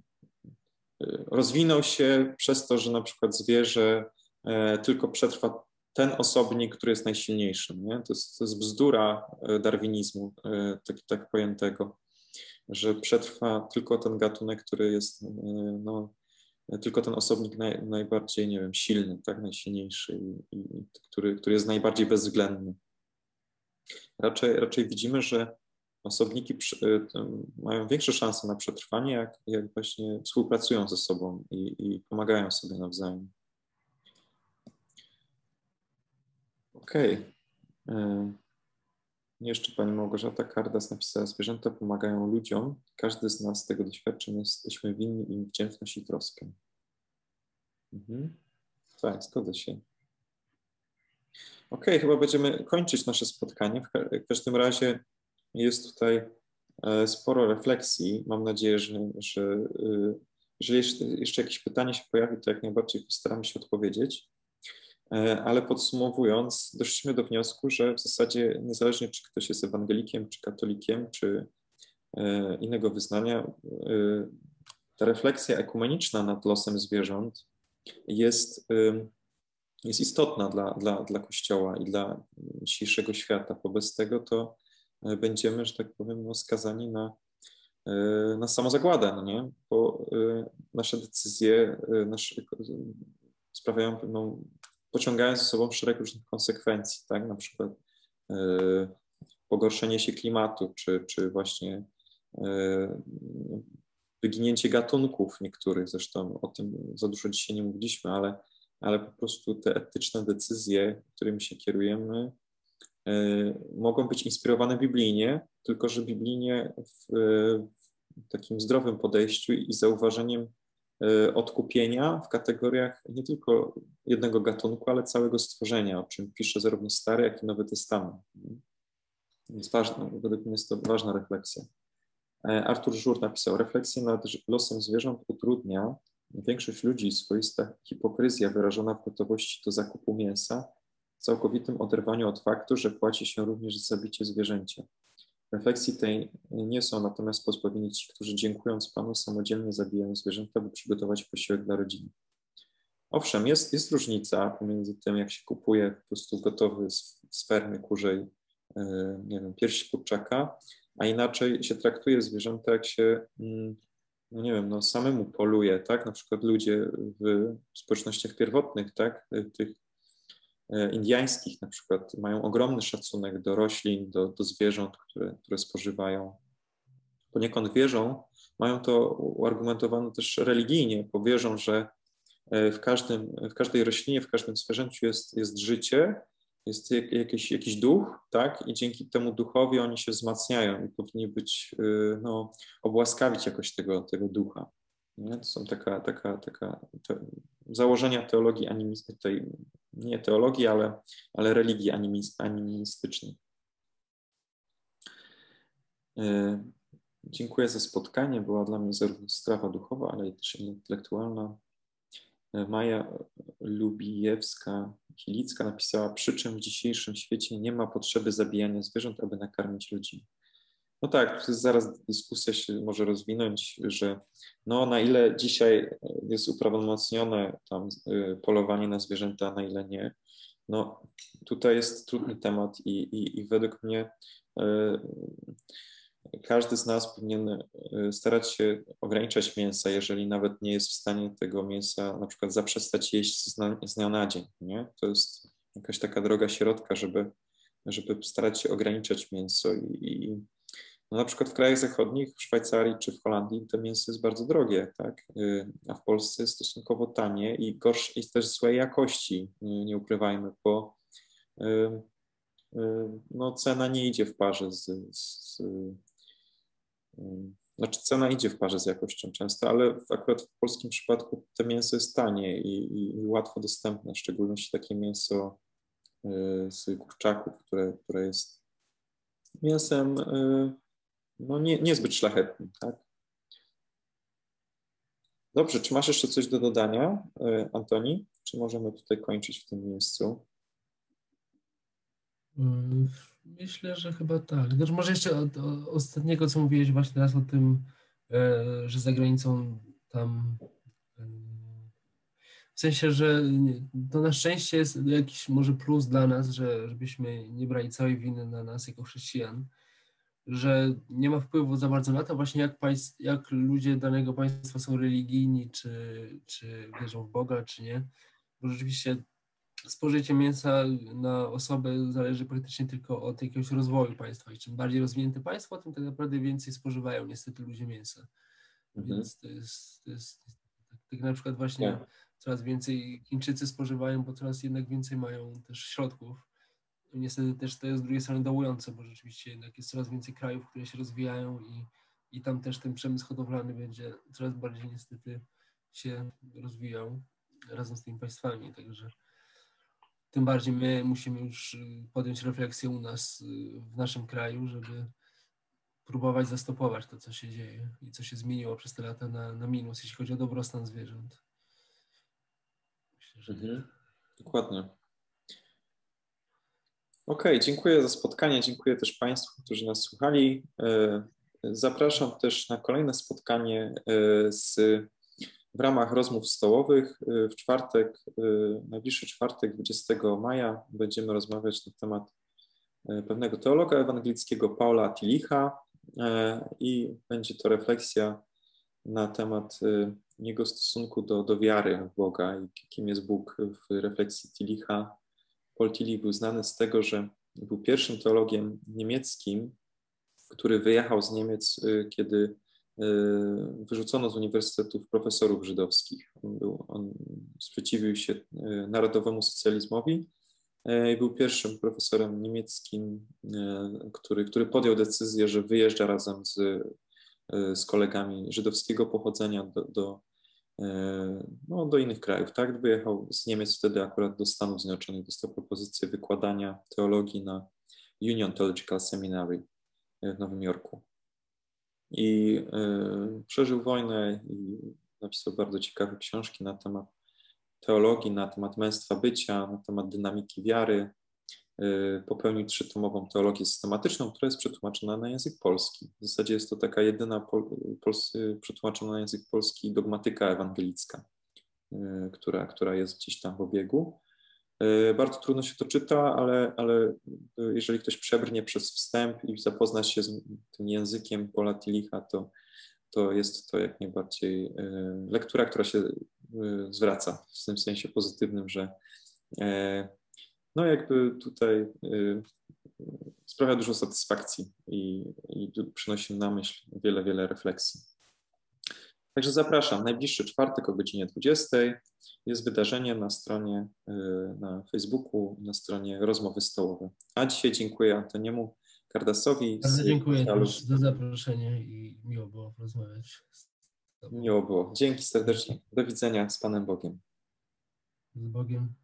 rozwinął się przez to, że na przykład zwierzę E, tylko przetrwa ten osobnik, który jest najsilniejszym. Nie? To, jest, to jest bzdura e, darwinizmu, e, tak, tak pojętego, że przetrwa tylko ten gatunek, który jest, no, tylko ten osobnik naj, najbardziej, nie wiem, silny, tak, najsilniejszy i, i który, który jest najbardziej bezwzględny. Raczej, raczej widzimy, że osobniki przy, mają większe szanse na przetrwanie, jak, jak właśnie współpracują ze sobą i, i pomagają sobie nawzajem. Okej. Okay. Jeszcze pani Małgorzata Kardas napisała, zwierzęta pomagają ludziom. Każdy z nas z tego doświadczenia jesteśmy winni im wdzięczność i troskę. Mhm. Tak, zgodzę się. Okej, okay, chyba będziemy kończyć nasze spotkanie. W każdym razie jest tutaj e, sporo refleksji. Mam nadzieję, że, że e, jeżeli jeszcze jakieś pytanie się pojawi, to jak najbardziej postaramy się odpowiedzieć. E, ale podsumowując, doszliśmy do wniosku, że w zasadzie niezależnie czy ktoś jest ewangelikiem, czy katolikiem, czy innego wyznania, ta refleksja ekumeniczna nad losem zwierząt jest, jest istotna dla, dla, dla Kościoła i dla dzisiejszego świata. Wobec tego to będziemy, że tak powiem, no, skazani na, na samozagładę, no nie? bo nasze decyzje nasze, sprawiają pewną pociągają ze sobą szereg różnych konsekwencji, tak? Na przykład pogorszenie się klimatu, czy, czy właśnie wyginięcie gatunków niektórych, zresztą o tym za dużo dzisiaj nie mówiliśmy, ale, ale po prostu te etyczne decyzje, którymi się kierujemy, y, mogą być inspirowane biblijnie, tylko że biblijnie w, w takim zdrowym podejściu i zauważeniem Y, odkupienia w kategoriach nie tylko jednego gatunku, ale całego stworzenia, o czym pisze zarówno Stary, jak i Nowy Testament. Więc ważne, według mnie jest to ważna refleksja. E, Artur Żur napisał, refleksję nad losem zwierząt utrudnia większość ludzi swoista hipokryzja wyrażona w gotowości do zakupu mięsa, w całkowitym oderwaniu od faktu, że płaci się również za zabicie zwierzęcia. Refleksji tej nie są natomiast pozbawieni ci, którzy dziękując Panu samodzielnie zabijają zwierzęta, by przygotować posiłek dla rodziny. Owszem, jest, jest różnica pomiędzy tym, jak się kupuje po prostu gotowy z, fermy kurzej, e, nie wiem, kurczaka, a inaczej się traktuje zwierzęta, jak się, mm, no nie wiem, no samemu poluje, tak? Na przykład ludzie w społecznościach pierwotnych, tak? Tych E, indiańskich na przykład mają ogromny szacunek do roślin, do, do zwierząt, które, które spożywają. Poniekąd wierzą, mają to uargumentowane też religijnie, bo wierzą, że e, w, każdym, w każdej roślinie, w każdym zwierzęciu jest, jest życie, jest jakiś, jakiś duch, tak? I dzięki temu duchowi oni się wzmacniają i powinni być, e, no, obłaskawić jakoś tego, tego ducha. Nie? To są taka, taka, taka te założenia teologii animistycznej, nie teologii, ale, ale religii animistycznej. Dziękuję za spotkanie. Była dla mnie zarówno strawa duchowa, ale i też intelektualna. Maja Lubijewska-Chilicka napisała, przy czym w dzisiejszym świecie nie ma potrzeby zabijania zwierząt, aby nakarmić ludzi. No tak, zaraz dyskusja się może rozwinąć, że no na ile dzisiaj jest uprawomocnione tam y, polowanie na zwierzęta, na ile nie. No tutaj jest trudny temat i, i, i według mnie y, każdy z nas powinien y, starać się ograniczać mięsa, jeżeli nawet nie jest w stanie tego mięsa na przykład zaprzestać jeść z dnia na dzień. Nie? To jest jakaś taka droga środka, żeby, żeby starać się ograniczać mięso i, i no na przykład w krajach zachodnich, w Szwajcarii czy w Holandii to mięso jest bardzo drogie, tak? Y, a w Polsce jest stosunkowo tanie i gorsze i też złej jakości, nie ukrywajmy, bo no, cena nie idzie w parze z, z znaczy cena idzie w parze z jakością często, ale akurat w polskim przypadku to mięso jest tanie i, i, łatwo dostępne, w szczególności takie mięso y, z kurczaków, które, które jest mięsem y, no nie, niezbyt szlachetnym. Tak? Dobrze, czy masz jeszcze coś do dodania, y, Antoni? Czy możemy tutaj kończyć w tym miejscu? Myślę, że chyba tak. Znaczy może jeszcze od, od ostatniego, co mówiłeś właśnie teraz o tym, e, że za granicą tam e, w sensie, że to na szczęście jest jakiś może plus dla nas, że żebyśmy nie brali całej winy na nas jako chrześcijan, że nie ma wpływu za bardzo na to właśnie jak, państw, jak ludzie danego państwa są religijni, czy, czy wierzą w Boga, czy nie. Bo rzeczywiście spożycie mięsa na osobę zależy praktycznie tylko od jakiegoś rozwoju państwa. I czym bardziej rozwinięte państwo, tym tak naprawdę więcej spożywają niestety ludzie mięsa. Mhm. Więc to jest, to jest tak, tak na przykład właśnie yeah. coraz więcej Chińczycy spożywają, bo coraz jednak więcej mają też środków. I niestety też to jest z drugiej strony dołujące, bo rzeczywiście jednak jest coraz więcej krajów, które się rozwijają i, i tam też ten przemysł hodowlany będzie coraz bardziej niestety się rozwijał razem z tymi państwami. Także tym bardziej my musimy już y, podjąć refleksję u nas y, w naszym kraju, żeby próbować zastopować to, co się dzieje i co się zmieniło przez te lata na, na minus, jeśli chodzi o dobrostan zwierząt. Myślę, że mhm. Dokładnie. OK, dziękuję za spotkanie. Dziękuję też Państwu, którzy nas słuchali. E, zapraszam też na kolejne spotkanie z w ramach rozmów stołowych y, w czwartek, y, najbliższy czwartek, 20 maja, będziemy rozmawiać na temat y, pewnego teologa ewangelickiego Paula Tilicha i będzie to refleksja na temat jego stosunku do, do wiary w Boga i kim jest Bóg w refleksji Tilicha. Paul Tillich był znany z tego, że był pierwszym teologiem niemieckim, który wyjechał z Niemiec, kiedy wyrzucono z uniwersytetów profesorów żydowskich. On, był, on sprzeciwił się y, narodowemu socjalizmowi y, i był pierwszym profesorem niemieckim, który, który podjął decyzję, że wyjeżdża razem z, z kolegami żydowskiego pochodzenia do, do, no, do innych krajów. Tak? Wyjechał z Niemiec wtedy akurat do Stanów Zjednoczonych, dostał propozycję wykładania teologii na Union Theological Seminary w Nowym Jorku i y, przeżył wojnę i napisał bardzo ciekawe książki na temat teologii, na temat męstwa bycia, na temat dynamiki wiary. Y, popełnił trzytomową teologię systematyczną, która jest przetłumaczona na język polski. W zasadzie jest to taka jedyna pol, pol, przetłumaczona na język polski dogmatyka ewangelicka, y, która, która jest gdzieś tam w obiegu. E, bardzo trudno się to czyta, ale, ale e, jeżeli ktoś przebrnie przez wstęp i zapozna się z tym językiem Pola Tilicha, to, to jest to jak najbardziej e, lektura, która się zwraca w tym sensie pozytywnym, że no jakby tutaj sprawia dużo satysfakcji i, i przynosi na myśl wiele, wiele refleksji. Także zapraszam. Najbliższy czwartek o godzinie 20 jest wydarzenie na stronie, y, na Facebooku, na stronie Rozmowy Stołowe. A dzisiaj dziękuję Antoniemu Kardasowi. Bardzo dziękuję też za zaproszenie i miło było porozmawiać. Miło było. Dzięki serdecznie. Do widzenia z Panem Bogiem. Z Bogiem.